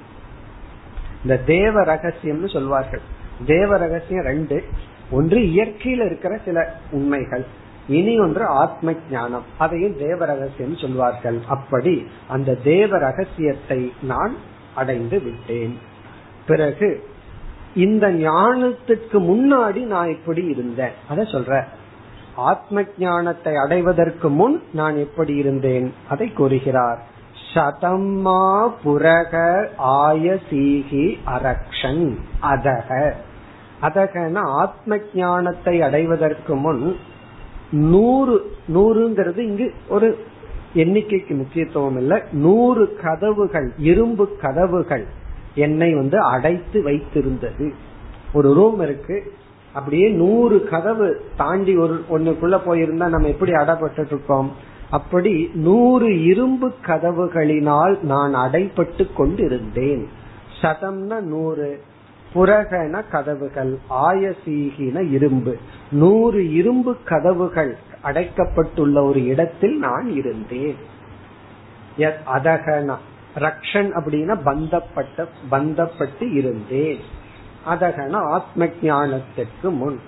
இந்த தேவ ரகசியம்னு சொல்வார்கள். தேவ ரகசியம் ரெண்டு. ஒன்று இயற்கையில இருக்கிற சில உண்மைகள். இனி ஒன்று ஆத்ம ஞானம். அதையும் தேவ ரகசியம் சொல்வார்கள். அப்படி அந்த தேவ ரகசியத்தை நான் அடைந்து விட்டேன். பிறகு இந்த ஞானத்துக்கு முன்னாடி நான் இப்படி இருந்தேன். அத சொல்ற. ஆத்ம ஞானத்தை அடைவதற்கு முன் நான் எப்படி இருந்தேன்? அதை கூறுகிறார். சதம்மா புரக ஆயசீகி அரக்ஷன் அதக. அதகன ஆத்ம ஞானத்தை அடைவதற்கு முன் நூறு நூறுங்கிறது இங்கு ஒரு எண்ணிக்கைக்கு முக்கியத்துவம் இல்ல. நூறு கதவுகள் இரும்பு கதவுகள் என்னை வந்து அடைத்து வைத்திருந்தது. ஒரு ரூம் இருக்கு. அப்படியே நூறு கதவு தாண்டி ஒரு ஒண்ணுக்குள்ள போயிருந்தா நம்ம எப்படி அடப்பட்டு இருக்கோம் அப்படி நூறு இரும்பு கதவுகளினால் நான் அடைப்பட்டு கொண்டிருந்தேன். சதம்னா நூறு புரகன கதவுகள் ஆயசீகின இரும்பு. நூறு இரும்பு கதவுகள் அடைக்கப்பட்டுள்ள ஒரு இடத்தில் நான் இருந்தேன். அதகன ரக்ஷன் அப்படின்னா பந்தப்பட்ட பந்தப்பட்டு இருந்தேன். அதகன ஆத்ம ஞானத்திற்கு முன்.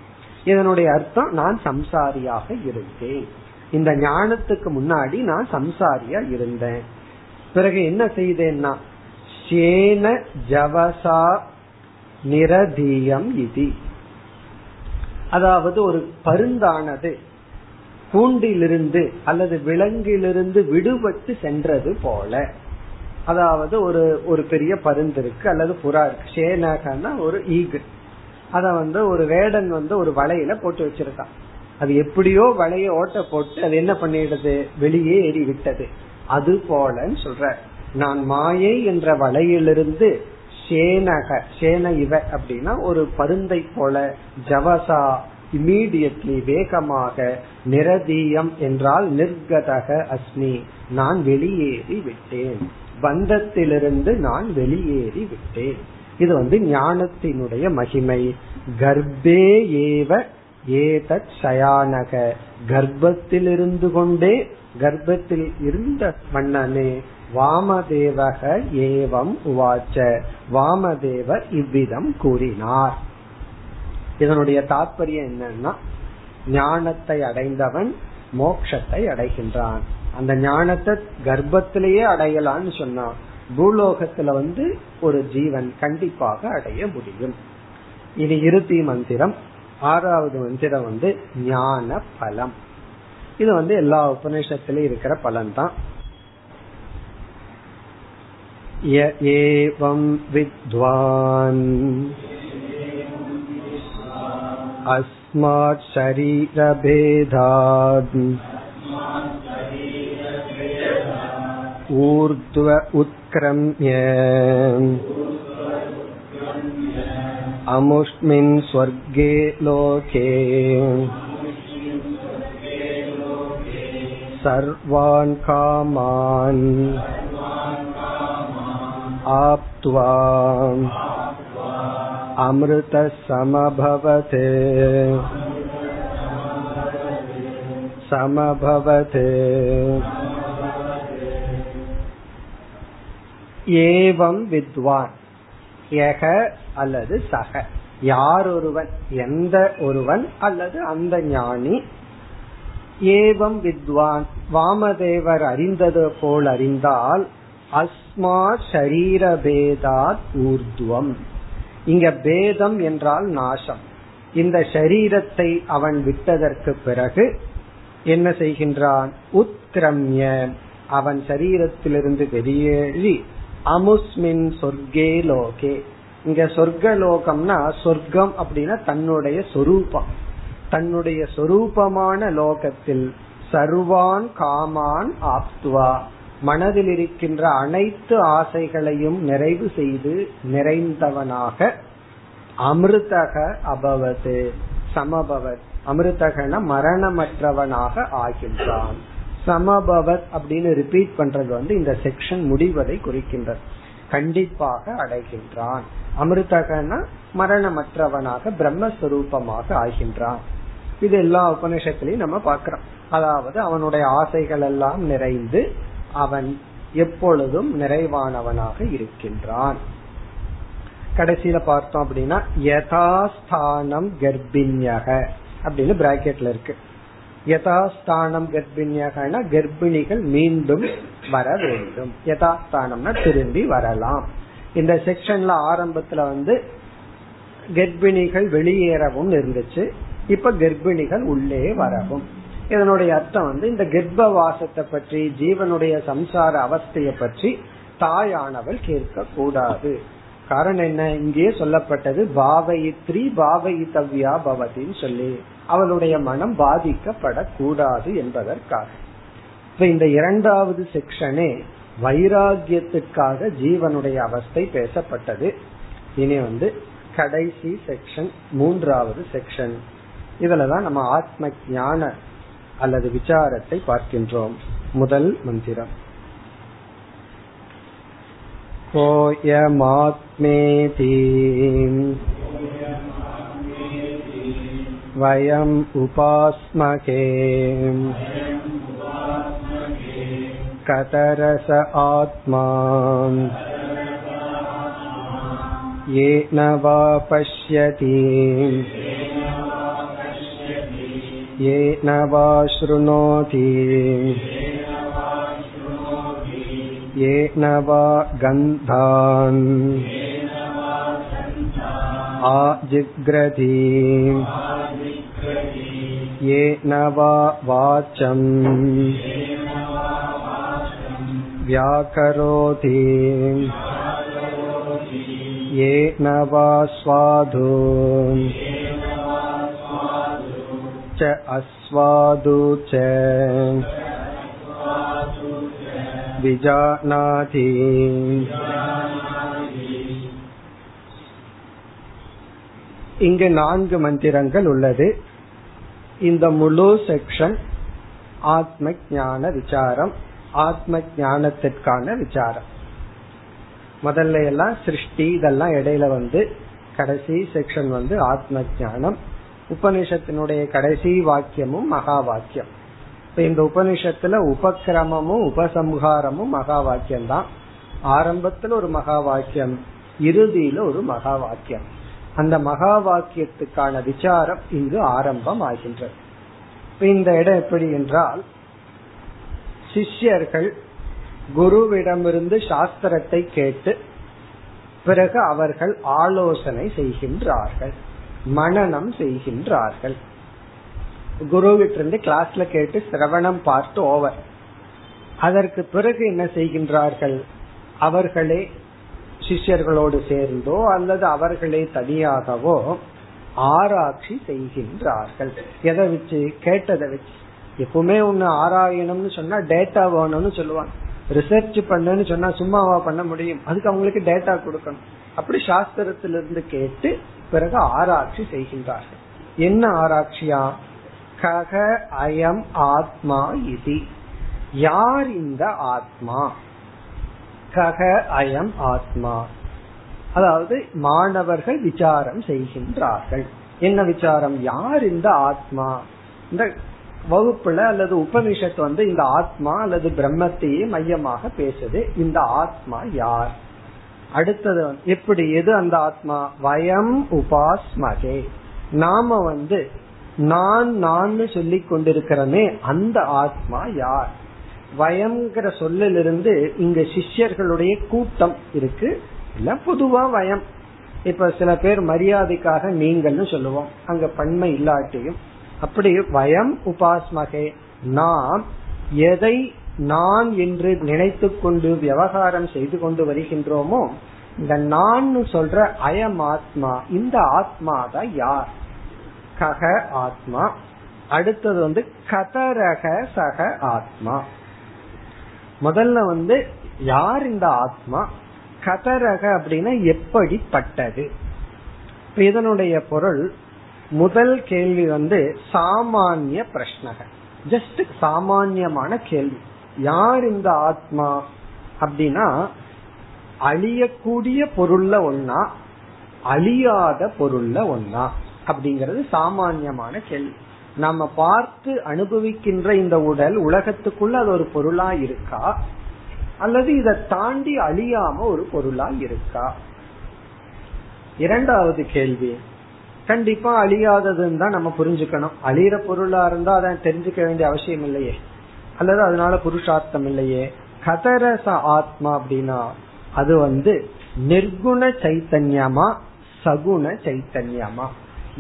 இதனுடைய அர்த்தம் நான் சம்சாரியாக இருந்தேன். இந்த ஞானத்துக்கு முன்னாடி நான் சம்சாரியா இருந்தேன். பிறகு என்ன செய்தேன்னா சேன ஜவசா நிரதீயம் இது. அதாவது ஒரு பருந்தானது கூண்டிலிருந்து அல்லது விலங்கிலிருந்து விடுபட்டு சென்றது போல. அதாவது ஒரு ஒரு பெரிய பருந்து இருக்கு அல்லது புறா இருக்கு. ஷேனகன்னா ஒரு ஈகு. அத வந்து ஒரு வேடன் வந்து ஒரு வலையில போட்டு வச்சிருக்கான். அது எப்படியோ வலைய ஓட்ட போட்டு அது என்ன பண்ணிடுது? வெளியே ஏறி விட்டது அது போலன்னு சொல்ற. நான் மாயை என்ற வலையிலிருந்து சேனக சேன இவ அப்படின்னா ஒரு பருந்தை போல ஜவசா இமீடியட்லி வேகமாக நிரதீயம் என்றால் நிர்கதக அஸ்மி. நான் வெளியேறி விட்டேன் பந்தத்திலிருந்து நான் வெளியேறி விட்டேன். இது வந்து ஞானத்தினுடைய மகிமை. கர்ப்பே ஏவ ஏதத் சயானக. கர்ப்பத்தில் இருந்து கொண்டே கர்ப்பத்தில் இருந்த மன்னனே வாமதேவக ஏவம் உவாச்ச. வாமதேவர் இவ்விதம் கூறினார். இதனுடைய தாற்பயம் என்னன்னா ஞானத்தை அடைந்தவன் மோக்ஷத்தை அடைகின்றான். அந்த ஞானத்தை கர்ப்பத்திலேயே அடையலான்னு சொன்னான் பூலோகத்துல வந்து ஒரு ஜீவன் கண்டிப்பாக அடைய முடியும் இனி இறுதி மந்திரம் ஆறாவது மந்திரம் வந்து ஞான பலம் இது வந்து எல்லா உபநிஷத்திலும் இருக்கிற பலன் தான் ஏவம் வித்வான் अस्मात् शरीरभेदात् ऊर्ध्व उत्क्रम्य। अमुष्मिन् स्वर्गे लोके। सर्वान् कामान् आप्त्वा अमृतसमभवत्। समभवत्। ஏவம் வித்வான். யக அல்லது சக. யார் ஒருவன்? எந்த ஒருவன் அல்லது அந்த ஞானி? ஏவம் வித்வான். வாமதேவர் அறிந்தது போல் அறிந்தால் அஸ்மா ஷரீரபேதாத் ஊர்துவம். இங்க பேதம் என்றால் நாசம். இந்த ஷரீரத்தை அவன் விட்டதற்கு பிறகு என்ன செய்கின்றான்? உத்கிரம்ய அவன் சரீரத்திலிருந்து வெளியேறி அமுஸ்மின் சொர்க்கே லோகே. இங்க சொர்க்க லோகம்னா சொர்க்கம் அப்படின்னா தன்னுடைய சொரூபம். தன்னுடைய சொரூபமான லோகத்தில் சர்வான் காமான் ஆப்துவா. மனதில் இருக்கின்ற அனைத்து ஆசைகளையும் நிறைவு செய்து நிறைந்தவனாக அமிர்தக அபவது சமபவத். அமிர்தகன மரணமற்றவனாக ஆகின்றான். சமபவத் அப்படின்னு ரிப்பீட் பண்றது வந்து இந்த செக்ஷன் முடிவதை குறிக்கின்றது. கண்டிப்பாக அடைகின்றான். அமிர்தகனா மரணமற்றவனாக பிரம்மஸ்வரூபமாக ஆகின்றான். இது எல்லா உபநிஷத்திலையும் நம்ம பாக்கிறோம் அதாவது அவனுடைய ஆசைகள் எல்லாம் நிறைந்து அவன் எப்பொழுதும் நிறைவானவனாக இருக்கின்றான். கடைசியில பார்த்தோம் அப்படின்னா யதாஸ்தானம் கர்ப்பிணியக அப்படின்னு பிராக்கெட்ல இருக்கு. யதாஸ்தானம் கர்ப்பிணியகனா கர்ப்பிணிகள் மீண்டும் வர வேண்டும். யதாஸ்தானம்னா திரும்பி வரலாம். இந்த செக்ஷன்ல ஆரம்பத்துல வந்து கர்ப்பிணிகள் வெளியேறவும் இருந்துச்சு. இப்ப கர்ப்பிணிகள் உள்ளே வரவும். இதனுடைய அர்த்தம் வந்து இந்த கர்ப்ப வாசத்தை பற்றி ஜீவனுடைய சம்சார அவஸ்தைய பற்றி தாயானவள் கேட்க கூடாது காரணம் என்ன? இங்கே சொல்லப்பட்டது பாவயித்ரி பாவயித்தவ்யா பவதின்னு சொல்லி. அவளுடைய மனம் பாதிக்கப்படக்கூடாது என்பதற்காக. இப்ப இந்த இரண்டாவது செக்ஷனே வைராகியத்துக்காக ஜீவனுடைய அவஸ்தை பேசப்பட்டது. இனி வந்து கடைசி செக்ஷன் மூன்றாவது செக்ஷன். இதுலதான் நம்ம ஆத்ம ஞான அல்லது விசாரத்தை பார்க்கின்றோம். முதல் மந்திரம். कोऽयमात्मेति वयम् उपास्मके कतरस आत्मा येन वा पश्यति येन वा शृणोति येन वा गन्धान् आजिग्रति येन वा वाचम् व्याकरोति येन वा स्वाधु च अस्वादु च विजानाति இங்கு நான்கு மந்திரங்கள் உள்ளது இந்த முழு செக்ஷன் ஆத்ம ஞான விசாரம் ஆத்ம ஞானத்திற்கான விசாரம் முதல்ல எல்லாம் சிருஷ்டி இதெல்லாம் இடையில வந்து கடைசி செக்ஷன் வந்து ஆத்ம ஞானம் உபனிஷத்தினுடைய கடைசி வாக்கியமும் மகா வாக்கியம் இப்ப இந்த உபனிஷத்துல உபக்கிரமமும் உபசம்ஹாரமும் மகா வாக்கியம் தான் ஆரம்பத்துல ஒரு மகா வாக்கியம் இறுதியில ஒரு மகா வாக்கியம். அந்த மகா வாக்கியத்துக்கான விசாரம் இங்கு ஆரம்பம் ஆகின்றது இந்த இடம் எப்படி என்றால் சிஷ்யர்கள் குருவிடமிருந்து சாஸ்திரத்தை கேட்டு பிறகு அவர்கள் ஆலோசனை செய்கின்றார்கள் மனநம் செய்கின்றார்கள். குரு வீட்லேருந்து கிளாஸ்ல கேட்டு சிரவணம் பார்த்து ஓவர் அதற்கு பிறகு என்ன செய்கின்றார்கள்? அவர்களே சிஷ்யர்களோடு சேர்ந்தோ அல்லது அவர்களே தனியாகவோ ஆராய்ச்சி செய்கின்றார்கள். எதை வச்சு? கேட்டதை வச்சு. எப்பவுமே ஒண்ணு ஆராயணும்னு சொன்னா டேட்டா வேணும்னு சொல்லுவாங்க. ரிசர்ச் பண்ணுன்னு சொன்னா சும்மாவா பண்ண முடியும். அதுக்கு அவங்களுக்கு டேட்டா கொடுக்கணும். அப்படி சாஸ்திரத்திலிருந்து கேட்டு பிறகு ஆராய்ச்சி செய்கின்றார்கள். என்ன ஆராய்ச்சியா? கக அயம் ஆத்மா இது. யார் இந்த ஆத்மா? கக அயம் ஆத்மா. அதாவது மாணவர்கள் விசாரம் செய்கின்றார்கள். என்ன விசாரம்? யார் இந்த ஆத்மா? இந்த வகுப்புல அல்லது உபனிஷத் வந்து இந்த ஆத்மா அல்லது பிரம்மத்தையே மையமாக பேசுது. இந்த ஆத்மா யார்? அடுத்தது எப்படி? எது அந்த ஆத்மா? வயம் உபாஸ்மகே. நாம வந்து நான் நான் சொல்லி கொண்டிருக்கிறமே அந்த ஆத்மா யார்? வயம்ங்கிற சொல்லிலிருந்து இங்க சிஷ்யர்களுடைய கூட்டம் இருக்கு. இல்ல பொதுவா வயம். இப்ப சில பேர் மரியாதைக்காக நீங்கள்னு சொல்லுவோம். அங்க பண்மை இல்லாட்டியும். அப்படி வயம் உபாஸ்மகே. நாம் எதை நான் என்று நினைத்து கொண்டு விவகாரம் செய்து கொண்டு வருகின்றோமோ இந்த நான் சொல்ற அயம் ஆத்மா இந்த ஆத்மா தான் யார்? கக ஆத்மா. அடுத்தது வந்து கதரக சக ஆத்மா. முதல்ல வந்து யார் இந்த ஆத்மா? கதரக அப்படின்னா எப்படிப்பட்டது? இதனுடைய பொருள் முதல் கேள்வி வந்து சாமானிய பிரஷ்னக. ஜஸ்ட் சாமான்யமான கேள்வி. யார் இந்த ஆத்மா? அப்படின்னா அழியக்கூடிய பொருள்ல ஒன்னா அழியாத பொருள்ல ஒன்னா அப்படிங்கறது சாமான்யமான கேள்வி. நம்ம பார்த்து அனுபவிக்கின்ற இந்த உடல் உலகத்துக்குள்ள அது ஒரு பொருளா இருக்கா? அல்லது இதை தாண்டி அழியாம ஒரு பொருளா இருக்கா? இரண்டாவது கேள்வி. கண்டிப்பா அழியாததுன்னு தான் நம்ம புரிஞ்சுக்கணும். அழியிற பொருளா இருந்தா அதை தெரிஞ்சுக்க வேண்டிய அவசியம் இல்லையே. அல்லது அதனால புருஷார்த்தம் இல்லையே. கதரச ஆத்மா அப்படின்னா அது வந்து நிர்குண சைத்தன்யமா சகுண சைத்தன்யமா?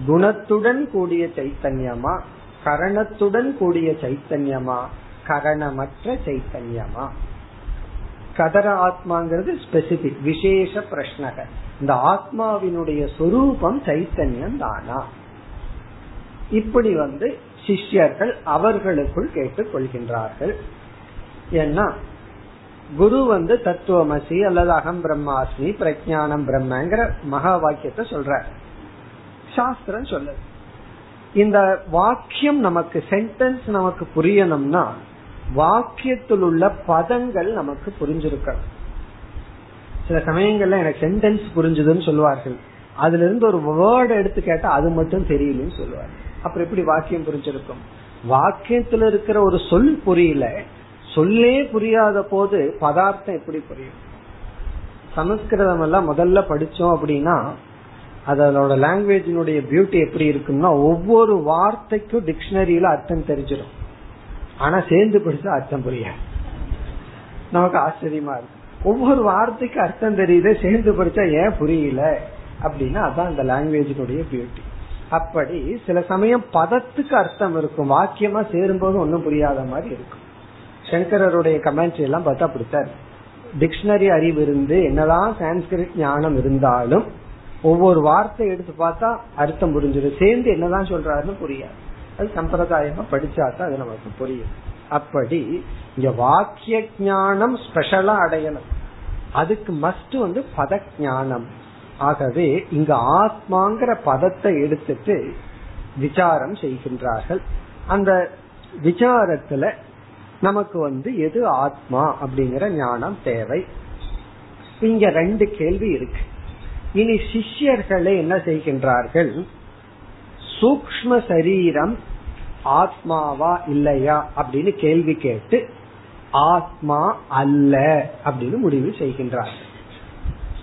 குணத்துடன் கூடிய சைத்தன்யமா? கரணத்துடன் கூடிய சைத்தன்யமா? கரணமற்ற சைத்தன்யமா? கதர ஆத்மாங்கிறது ஸ்பெசிபிக் விசேஷ பிரஷ்னக. இந்த ஆத்மாவினுடைய சொரூபம் சைத்தன்யம் தானா? இப்படி வந்து சிஷ்யர்கள் அவர்களுக்குள் கேட்டுக் கொள்கின்றார்கள். ஏன்னா குரு வந்து தத்துவமசி அல்லது அகம் பிரம்மாஸ்மி பிரஜானம் பிரம்மங்கிற மகா வாக்கியத்தை சொல்றார். சாஸ்திரம் சொல்லுது. இந்த வாக்கியம் நமக்கு சென்டென்ஸ் நமக்கு புரியணும்னா வாக்கியத்தில் உள்ள பதங்கள் நமக்கு புரிஞ்சிருக்கணும். சில சமயங்கள்ல எனக்கு சென்டென்ஸ் புரிஞ்சுதுன்னு சொல்லுவார்கள். அதுல இருந்து ஒரு வேர்டு எடுத்து கேட்டா அது மட்டும் தெரியலன்னு சொல்லுவாங்க அப்புறம் எப்படி வாக்கியம் புரிஞ்சிருக்கும்? வாக்கியத்துல இருக்கிற ஒரு சொல் புரியல. சொல்லே புரியாத போது பதார்த்தம் எப்படி புரியும்? சமஸ்கிருதம் எல்லாம் முதல்ல படிச்சோம் அப்படின்னா அதனோட லாங்குவேஜினுடைய பியூட்டி எப்படி இருக்கும்னா ஒவ்வொரு வார்த்தைக்கும் டிக்ஷனரியில அர்த்தம் தெரிஞ்சிடும் ஆனா சேர்ந்து படிச்சா அர்த்தம் புரியாது. நமக்கு ஆச்சரியமா இருக்கு. ஒவ்வொரு வார்த்தைக்கு அர்த்தம் தெரியுது சேர்ந்து படிச்சா ஏன் புரியல? அப்படின்னா அதான் அந்த லாங்குவேஜினுடைய பியூட்டி அப்படி சில சமயம் பதத்துக்கு அர்த்தம் இருக்கும். வாக்கியமா சேரும்போது ஒன்னும் புரியாத மாதிரி இருக்கும். சங்கரருடைய கமெண்ட்ரி எல்லாம் பார்த்தா அப்படித்தான் டிக்ஷனரி அறிவு இருந்து என்னதான் சான்ஸ்கிரிட் ஞானம் இருந்தாலும் ஒவ்வொரு வார்த்தை எடுத்து பார்த்தா அர்த்தம் புரிஞ்சிடும் சேர்ந்து என்னதான் சொல்றாருன்னு புரியாது அது சம்பிரதாயமா படிச்சாதான் அது நமக்கு புரியும். அப்படி இங்க வாக்கிய ஞானம் ஸ்பெஷலா அடையணும். அதுக்கு மஸ்ட் வந்து பத ஞானம் ஆகவே இங்க ஆத்மாங்கிற பதத்தை எடுத்துட்டு விசாரம் செய்கின்றார்கள். அந்த விசாரத்துல நமக்கு வந்து எது ஆத்மா அப்படிங்கிற ஞானம் தேவை. இங்க ரெண்டு கேள்வி இருக்கு. இனி சிஷ்யர்களே என்ன செய்கின்றார்கள்? சூக்ம சரீரம் ஆத்மாவா இல்லையா அப்படின்னு கேள்வி கேட்டு ஆத்மா அல்ல அப்படின்னு முடிவு செய்கின்றார்.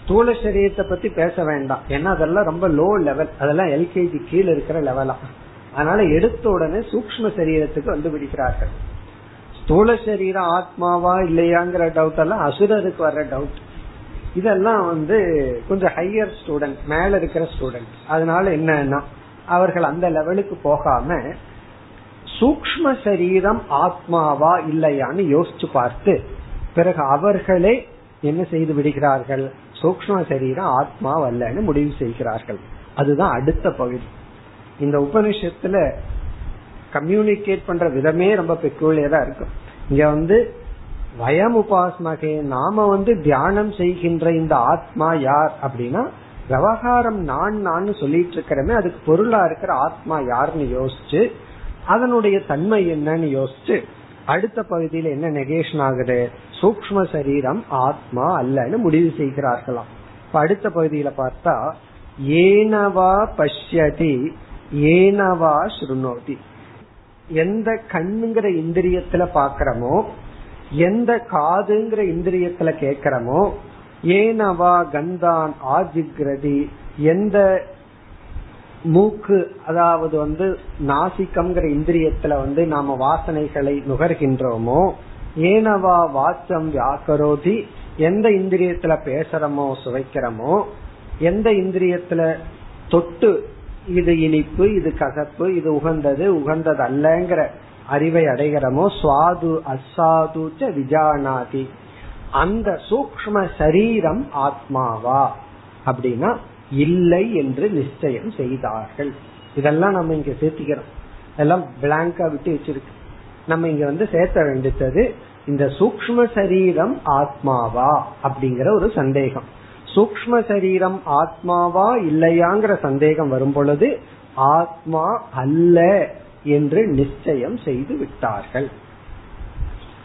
ஸ்தூல சரீரத்தை பத்தி பேச வேண்டாம். ஏன்னா அதெல்லாம் ரொம்ப லோ லெவல் அதெல்லாம் எல்கேஜி கீழே இருக்கிற லெவலா அதனால எடுத்த உடனே சூக்ம சரீரத்துக்கு வந்து விடுகிறார்கள். ஸ்தூல சரீரம் ஆத்மாவா இல்லையாங்கிற டவுட் எல்லாம் அசுரருக்கு வர்ற டவுட் இதெல்லாம் வந்து கொஞ்சம் ஹையர் ஸ்டூடெண்ட் மேல இருக்கிற ஸ்டூடெண்ட் அதனால என்னன்னா அவர்கள் அந்த லெவலுக்கு போகாம சூக்ம சரீரம் ஆத்மாவா இல்லையான்னு யோசிச்சு பார்த்து பிறகு அவர்களே என்ன செய்து விடுகிறார்கள்? சூக்ம சரீரம் ஆத்மா அல்லன்னு முடிவு செய்கிறார்கள். அதுதான் அடுத்த பகுதி. இந்த உபனிஷத்துல கம்யூனிகேட் பண்ற விதமே ரொம்ப பெக்குலியரா இருக்கும். இங்க வந்து வயம் உபாசனகே நாம வந்து தியானம் செய்கின்ற இந்த ஆத்மா யார் அப்படின்னா விவகாரம் நான் நான் சொல்லிட்டு இருக்கிறமே அதுக்கு பொருளா இருக்கிற ஆத்மா யாருன்னு யோசிச்சு அதனுடைய தன்மை என்னன்னு யோசிச்சு அடுத்த பகுதியில் என்ன நெகேஷன் ஆகுது? சூக்ம சரீரம் ஆத்மா அல்லன்னு முடிவு செய்கிறார்களாம். இப்ப அடுத்த பகுதியில பார்த்தா ஏனவா பஷ்யதி ஏனவா ஸ்ருணோதி. எந்த கண்ணுங்கிற இந்திரியத்துல பாக்கிறோமோ எந்த காதுங்கிற இந்திரியத்துல கேக்கிறோமோ ஏனவா கந்தான் ஆஜிக்ரதி எந்த மூக்கு அதாவது வந்து நாசிக்கம்ங்கிற இந்திரியத்துல வந்து நாம வாசனைகளை நுகர்கின்றோமோ ஏனவா வாச்சம் வியாக்கரோதி எந்த இந்திரியத்துல பேசுறமோ சுவைக்கிறோமோ எந்த இந்திரியத்துல தொட்டு இது இனிப்பு இது கசப்பு இது உகந்தது உகந்தது அல்லங்கிற அறிவை அடைகிறோமோ சுவாது அசாது விஜானாதி. அந்த சூக்ம சரீரம் ஆத்மாவா? அப்படின்னா இல்லை என்று நிச்சயம் செய்தார்கள். இதெல்லாம் நம்ம இங்க சேர்த்திக்கிறோம். எல்லாம் பிளாங்கா விட்டு வச்சிருக்கு. நம்ம இங்க வந்து சேர்த்த வேண்டியது இந்த சூக்ம சரீரம் ஆத்மாவா அப்படிங்கிற ஒரு சந்தேகம். சூக்ம சரீரம் ஆத்மாவா இல்லையாங்கிற சந்தேகம் வரும் பொழுது ஆத்மா அல்ல என்று நிச்சயம் செய்து விட்டார்கள்.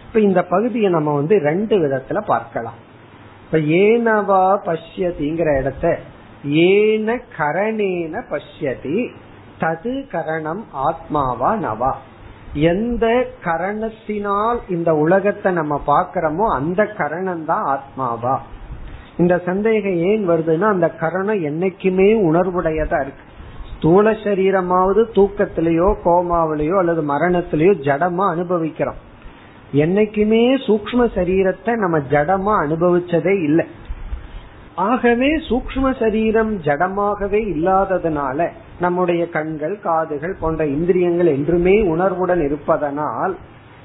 இப்ப இந்த பகுதியை நம்ம வந்து ரெண்டு விதத்துல பார்க்கலாம். இப்ப ஏனவா பஷ்யதிங்கிற இடத்த ஏன கரணேன பஷ்யதி தது கரணம் ஆத்மாவா நவா. எந்த கரணத்தினால் இந்த உலகத்தை நம்ம பாக்கிறோமோ அந்த கரணம் தான் ஆத்மாவா. இந்த சந்தேகம் ஏன் வருதுன்னா அந்த கரணம் என்னைக்குமே உணர்வுடையதா இருக்கு ஸ்தூல சரீரமாவது தூக்கத்திலேயோ கோமாவிலேயோ அல்லது மரணத்திலேயோ ஜடமா அனுபவிக்கிறோம். என்னைக்குமே சூக்ம சரீரத்தை நம்ம ஜடமா அனுபவிச்சதே இல்லை. ஆகவே சூக்ம சரீரம் ஜடமாகவே இல்லாததுனால நம்முடைய கண்கள் காதுகள் போன்ற இந்திரியங்கள் என்றுமே உணர்வுடன் இருப்பதனால்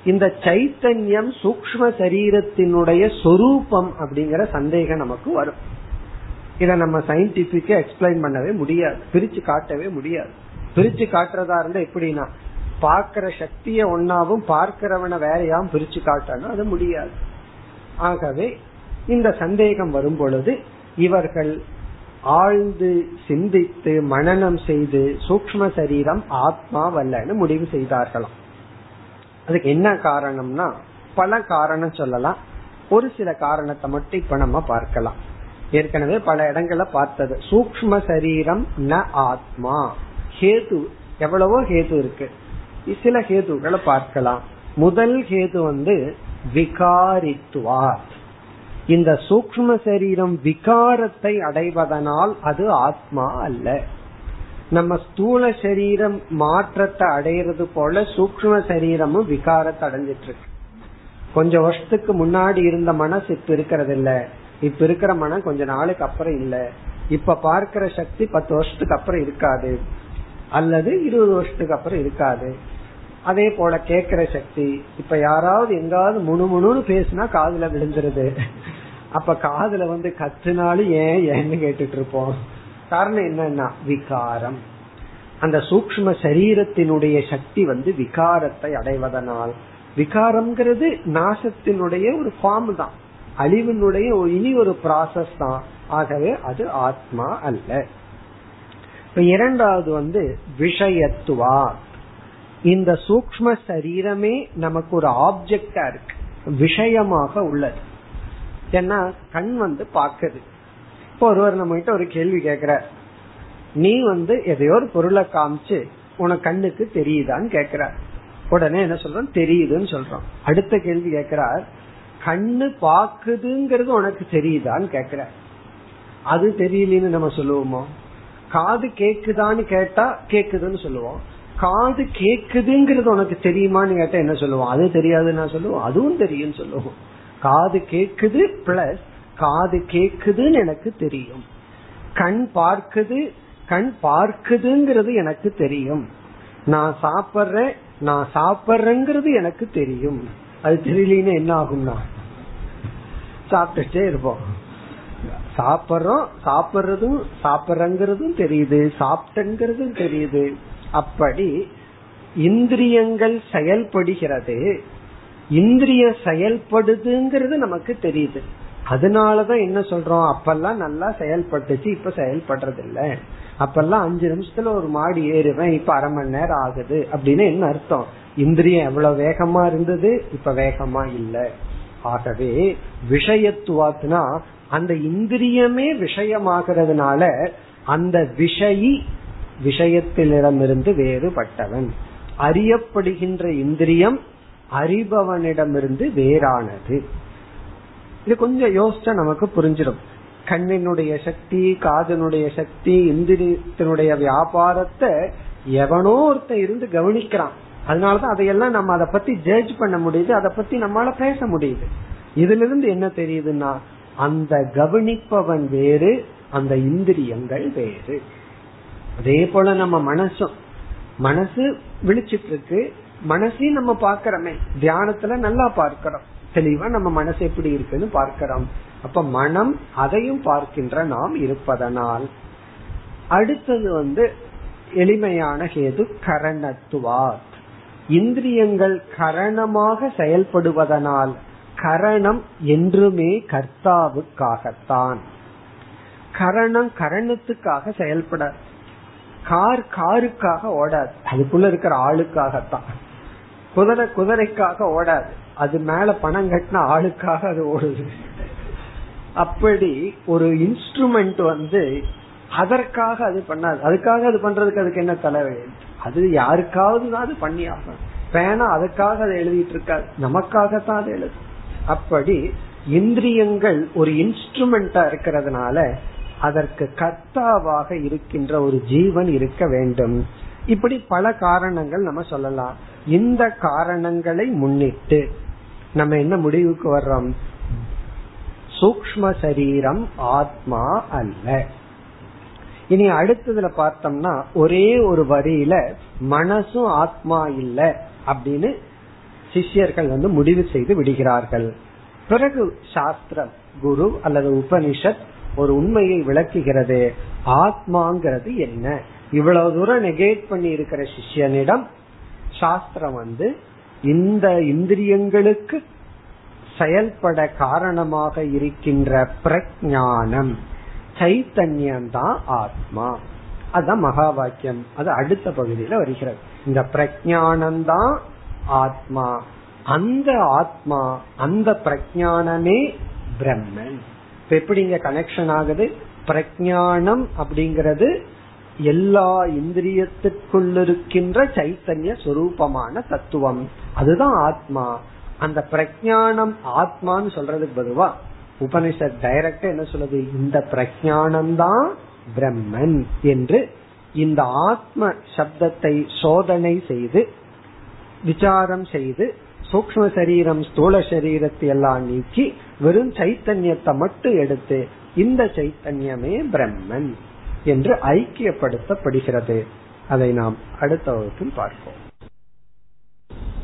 இந்த சைத்தன்யம் சூக்ம சரீரத்தினுடைய சொரூபம் அப்படிங்கிற சந்தேகம் நமக்கு வரும். இத நம்ம சயின்டிபிக்கா எக்ஸ்பிளைன் பண்ணவே முடியாது. பிரிச்சு காட்டவே முடியாது. பிரிச்சு காட்டுறதா இருந்தா எப்படின்னா பாக்குற சக்திய ஒன்னாவும் பார்க்கிறவனை வேறையாவும் பிரிச்சு காட்டணும் அது முடியாது. ஆகவே இந்த சந்தேகம் வரும் பொழுது இவர்கள் ஆழ்ந்து சிந்தித்து மனநம் செய்து சூக்ம சரீரம் ஆத்மா வல்லன்னு முடிவு செய்தார்களாம். அதுக்கு என்ன காரணம்னா பல காரணம் சொல்லலாம். ஒரு சில காரணத்தை மட்டும் இப்ப நம்ம பார்க்கலாம். ஏற்கனவே பல இடங்கள்ல பார்த்தது. சூக்ம சரீரம் ந ஆத்மா. ஹேது எவ்வளவோ ஹேது இருக்கு. சில ஹேதுகளை பார்க்கலாம். முதல் ஹேது வந்து விகாரித்துவார். இந்த சூக்ம சரீரம் விகாரத்தை அடைவதனால் அது ஆத்மா அல்ல. நம்ம ஸ்தூல சரீரம் மாற்றத்தை அடையிறது போல சூக்ம சரீரமும் விகாரத்தை அடைஞ்சிட்டு இருக்கு. கொஞ்சம் வருஷத்துக்கு முன்னாடி இருந்த மனசு இப்ப இருக்கிறது இல்ல இப்ப இருக்கிற மனம் கொஞ்ச நாளுக்கு அப்புறம் இல்ல. இப்ப பார்க்கிற சக்தி பத்து வருஷத்துக்கு அப்புறம் இருக்காது. அல்லது இருபது வருஷத்துக்கு அப்புறம் இருக்காது. அதே போல கேக்குற சக்தி இப்ப யாராவது எங்காவது முணுமுணுன்னு பேசினா காதுல விழுந்துருது. அப்ப காதுல வந்து கத்துனாலும் ஏன் ஏன்னு கேட்டுட்டு இருப்போம் காரணம் என்னன்னா விகாரம். அந்த சூக்ம சரீரத்தினுடைய சக்தி வந்து விகாரத்தை அடைவதனால். விகாரம்ங்கிறது நாசத்தினுடைய ஒரு ஃபார்ம் தான். அழிவினுடைய இனி ஒரு ப்ராசஸ் தான். ஆகவே அது ஆத்மா அல்ல. இப்ப இரண்டாவது வந்து விஷயத்துவா. இந்த சூக்ம சரீரமே நமக்கு ஒரு ஆப்ஜெக்டா இருக்கு. விஷயமாக உள்ளது. ஏன்னா கண் வந்து பாக்குது இப்போ ஒருவர் நம்ம கிட்ட ஒரு கேள்வி கேக்குற நீ வந்து எதையோ ஒரு பொருளை காமிச்சு உனக்கு கண்ணுக்கு தெரியுதான்னு கேக்குற உடனே என்ன சொல்றோம் தெரியுதுன்னு சொல்றோம் அடுத்த கேள்வி கேக்குறார் கண்ணு பாக்குதுங்கிறது உனக்கு தெரியுதான்னு கேக்குற. அது தெரியலன்னு நம்ம சொல்லுவோமோ? காது கேக்குதான்னு கேட்டா கேக்குதுன்னு சொல்லுவோம். காது கேக்குதுங்கிறது உனக்கு தெரியுமான்னு கேட்டா என்ன சொல்லுவோம்? அது தெரியாதுன்னு நான் சொல்லுவோம். அதுவும் தெரியும் சொல்லுவோம். காது கேக்குது பிளஸ் காது கேக்குதுன்னு எனக்கு தெரியும். கண் பார்க்குது கண் பார்க்குதுங்கிறது எனக்கு தெரியும். நான் சாப்பிட்றேன் நான் சாப்பிட்றேங்கிறது எனக்கு தெரியும். அது தெரியலன்னு என்ன ஆகும்னா? சாப்பிட்டுட்டே இருப்போம். சாப்பிட்றோம் சாப்பிட்றதும் சாப்பிட்றங்கிறதும் தெரியுது சாப்பிட்டங்கிறதும் தெரியுது. அப்படி இந்திரியங்கள் செயல்படுகிறது. இந்திரிய செயல்படுதுங்கிறது நமக்கு தெரியுது. அதனாலதான் என்ன சொல்றோம்? அப்பெல்லாம் நல்லா செயல்பட்டுச்சு இப்ப செயல்படுறது இல்ல அப்பெல்லாம் அஞ்சு நிமிஷத்துல ஒரு மாடி ஏறுவேன் இப்ப அரை மணி நேரம் ஆகுது அப்படின்னு என்ன அர்த்தம்? இந்திரியம் எவ்வளவு வேகமா இருந்தது இப்ப வேகமா இல்ல. ஆகவே விஷயத்துவாத்னா அந்த இந்திரியமே விஷயமாகிறதுனால அந்த விஷயி விஷயத்திலிடமிருந்து வேறுபட்டவன். அறியப்படுகின்ற இந்திரியம் அறிபவனிடமிருந்து வேறானது. இது கொஞ்சம் யோசிச்சா நமக்கு புரிஞ்சிடும். கண்ணினுடைய சக்தி காதனுடைய சக்தி இந்திரியத்தினுடைய வியாபாரத்தை எவனோ ஒருத்த இருந்து கவனிக்கிறான். அதனாலதான் அதையெல்லாம் நம்ம அதை பத்தி ஜட்ஜ் பண்ண முடியுது அதை பத்தி நம்மளால பேச முடியுது. இதுல இருந்து என்ன தெரியுதுன்னா அந்த கவனிப்பவன் வேறு அந்த இந்திரியங்கள் வேறு. அதே போல நம்ம மனசும். மனசு விழிச்சிட்டு இருக்கு மனசையும் நம்ம பாக்கிறோமே தியானத்துல நல்லா பார்க்கிறோம். தெளிவா நம்ம மனசு எப்படி இருக்குன்னு பார்க்கிறோம். அப்ப மனம் அதையும் பார்க்கின்ற நாம் இருப்பதனால். அடுத்தது வந்து எளிமையான ஹேது கரணத்துவார் இந்திரியங்கள் கரணமாக செயல்படுவதனால் கரணம் என்றுமே கர்த்தாவுக்காகத்தான். கரணம் கரணத்துக்காக செயல்பட கார் காருக்காக ஓடாது. அதுக்குள்ள இருக்கிற ஆளுக்காகத்தான். குதிரை குதிரைக்காக ஓடாது. அது மேல பணம் கட்டின ஆளுக்காக அது ஓடுது. அப்படி ஒரு இன்ஸ்ட்ருமெண்ட் வந்து அதற்காக அது பண்ணாது. அதுக்காக அது பண்றதுக்கு அதுக்கு என்ன தலைவலி? அது யாருக்காவது தான் அது பண்ணி ஆகணும் பேனா அதுக்காக அதை எழுதிட்டு இருக்காது நமக்காகத்தான் அது எழுது. அப்படி இந்திரியங்கள் ஒரு இன்ஸ்ட்ருமெண்டா இருக்கிறதுனால அதற்கு கர்த்தாவாக இருக்கின்ற ஒரு ஜீவன் இருக்க வேண்டும். இப்படி பல காரணங்கள் நம்ம சொல்லலாம். இந்த காரணங்களை முன்னிட்டு நம்ம என்ன முடிவுக்கு வர்றோம்? சூக்ம சரீரம் ஆத்மா அல்ல. இனி அடுத்ததுல பார்த்தோம்னா ஒரே ஒரு வரியில மனசும் ஆத்மா இல்ல அப்படின்னு சிஷ்யர்கள் வந்து முடிவு செய்து விடுகிறார்கள். பிறகு சாஸ்திரம் குரு அல்லது உபனிஷத் ஒரு உண்மையை விளக்குகிறது. ஆத்மாங்கிறது என்ன? இவ்வளவு தூரம் நெகேட் பண்ணி இருக்கிற சிஷ்யனிடம் சாஸ்திரம் வந்து இந்த இந்திரியங்களுக்கு செயல்பட காரணமாக இருக்கின்ற பிரஜானம். சைத்தன்யம் தான் ஆத்மா. அதுதான் மகா வாக்கியம் அது அடுத்த பகுதியில வருகிறது. இந்த பிரஜானம் தான் ஆத்மா. அந்த ஆத்மா அந்த பிரஜானமே பிரம்மன். இப்ப எப்படி இங்க கனெக்ஷன் ஆகுது? பிரஜானம் அப்படிங்கிறது எல்லா இந்திரியத்துக்குள்ளிருக்கின்ற சைத்தன்ய சொரூபமான தத்துவம். அதுதான் ஆத்மா. அந்த பிரஜானம் ஆத்மான்னு சொல்றதுக்கு பதுவா உபனிஷத் டைரக்டா என்ன சொல்லுது? இந்த பிரஜானம்தான் பிரம்மன் என்று இந்த ஆத்ம சப்தத்தை சோதனை செய்து விசாரம் செய்து சூக்ம சரீரம் ஸ்தூல சரீரத்தை எல்லாம் நீக்கி வெறும் சைத்தன்யத்தை மட்டும் எடுத்து இந்த சைத்தன்யமே பிரம்மன் என்று ஐக்கியப்படுத்தப்படுகிறது. அதை நாம் அடுத்த வகுப்பில் பார்ப்போம்.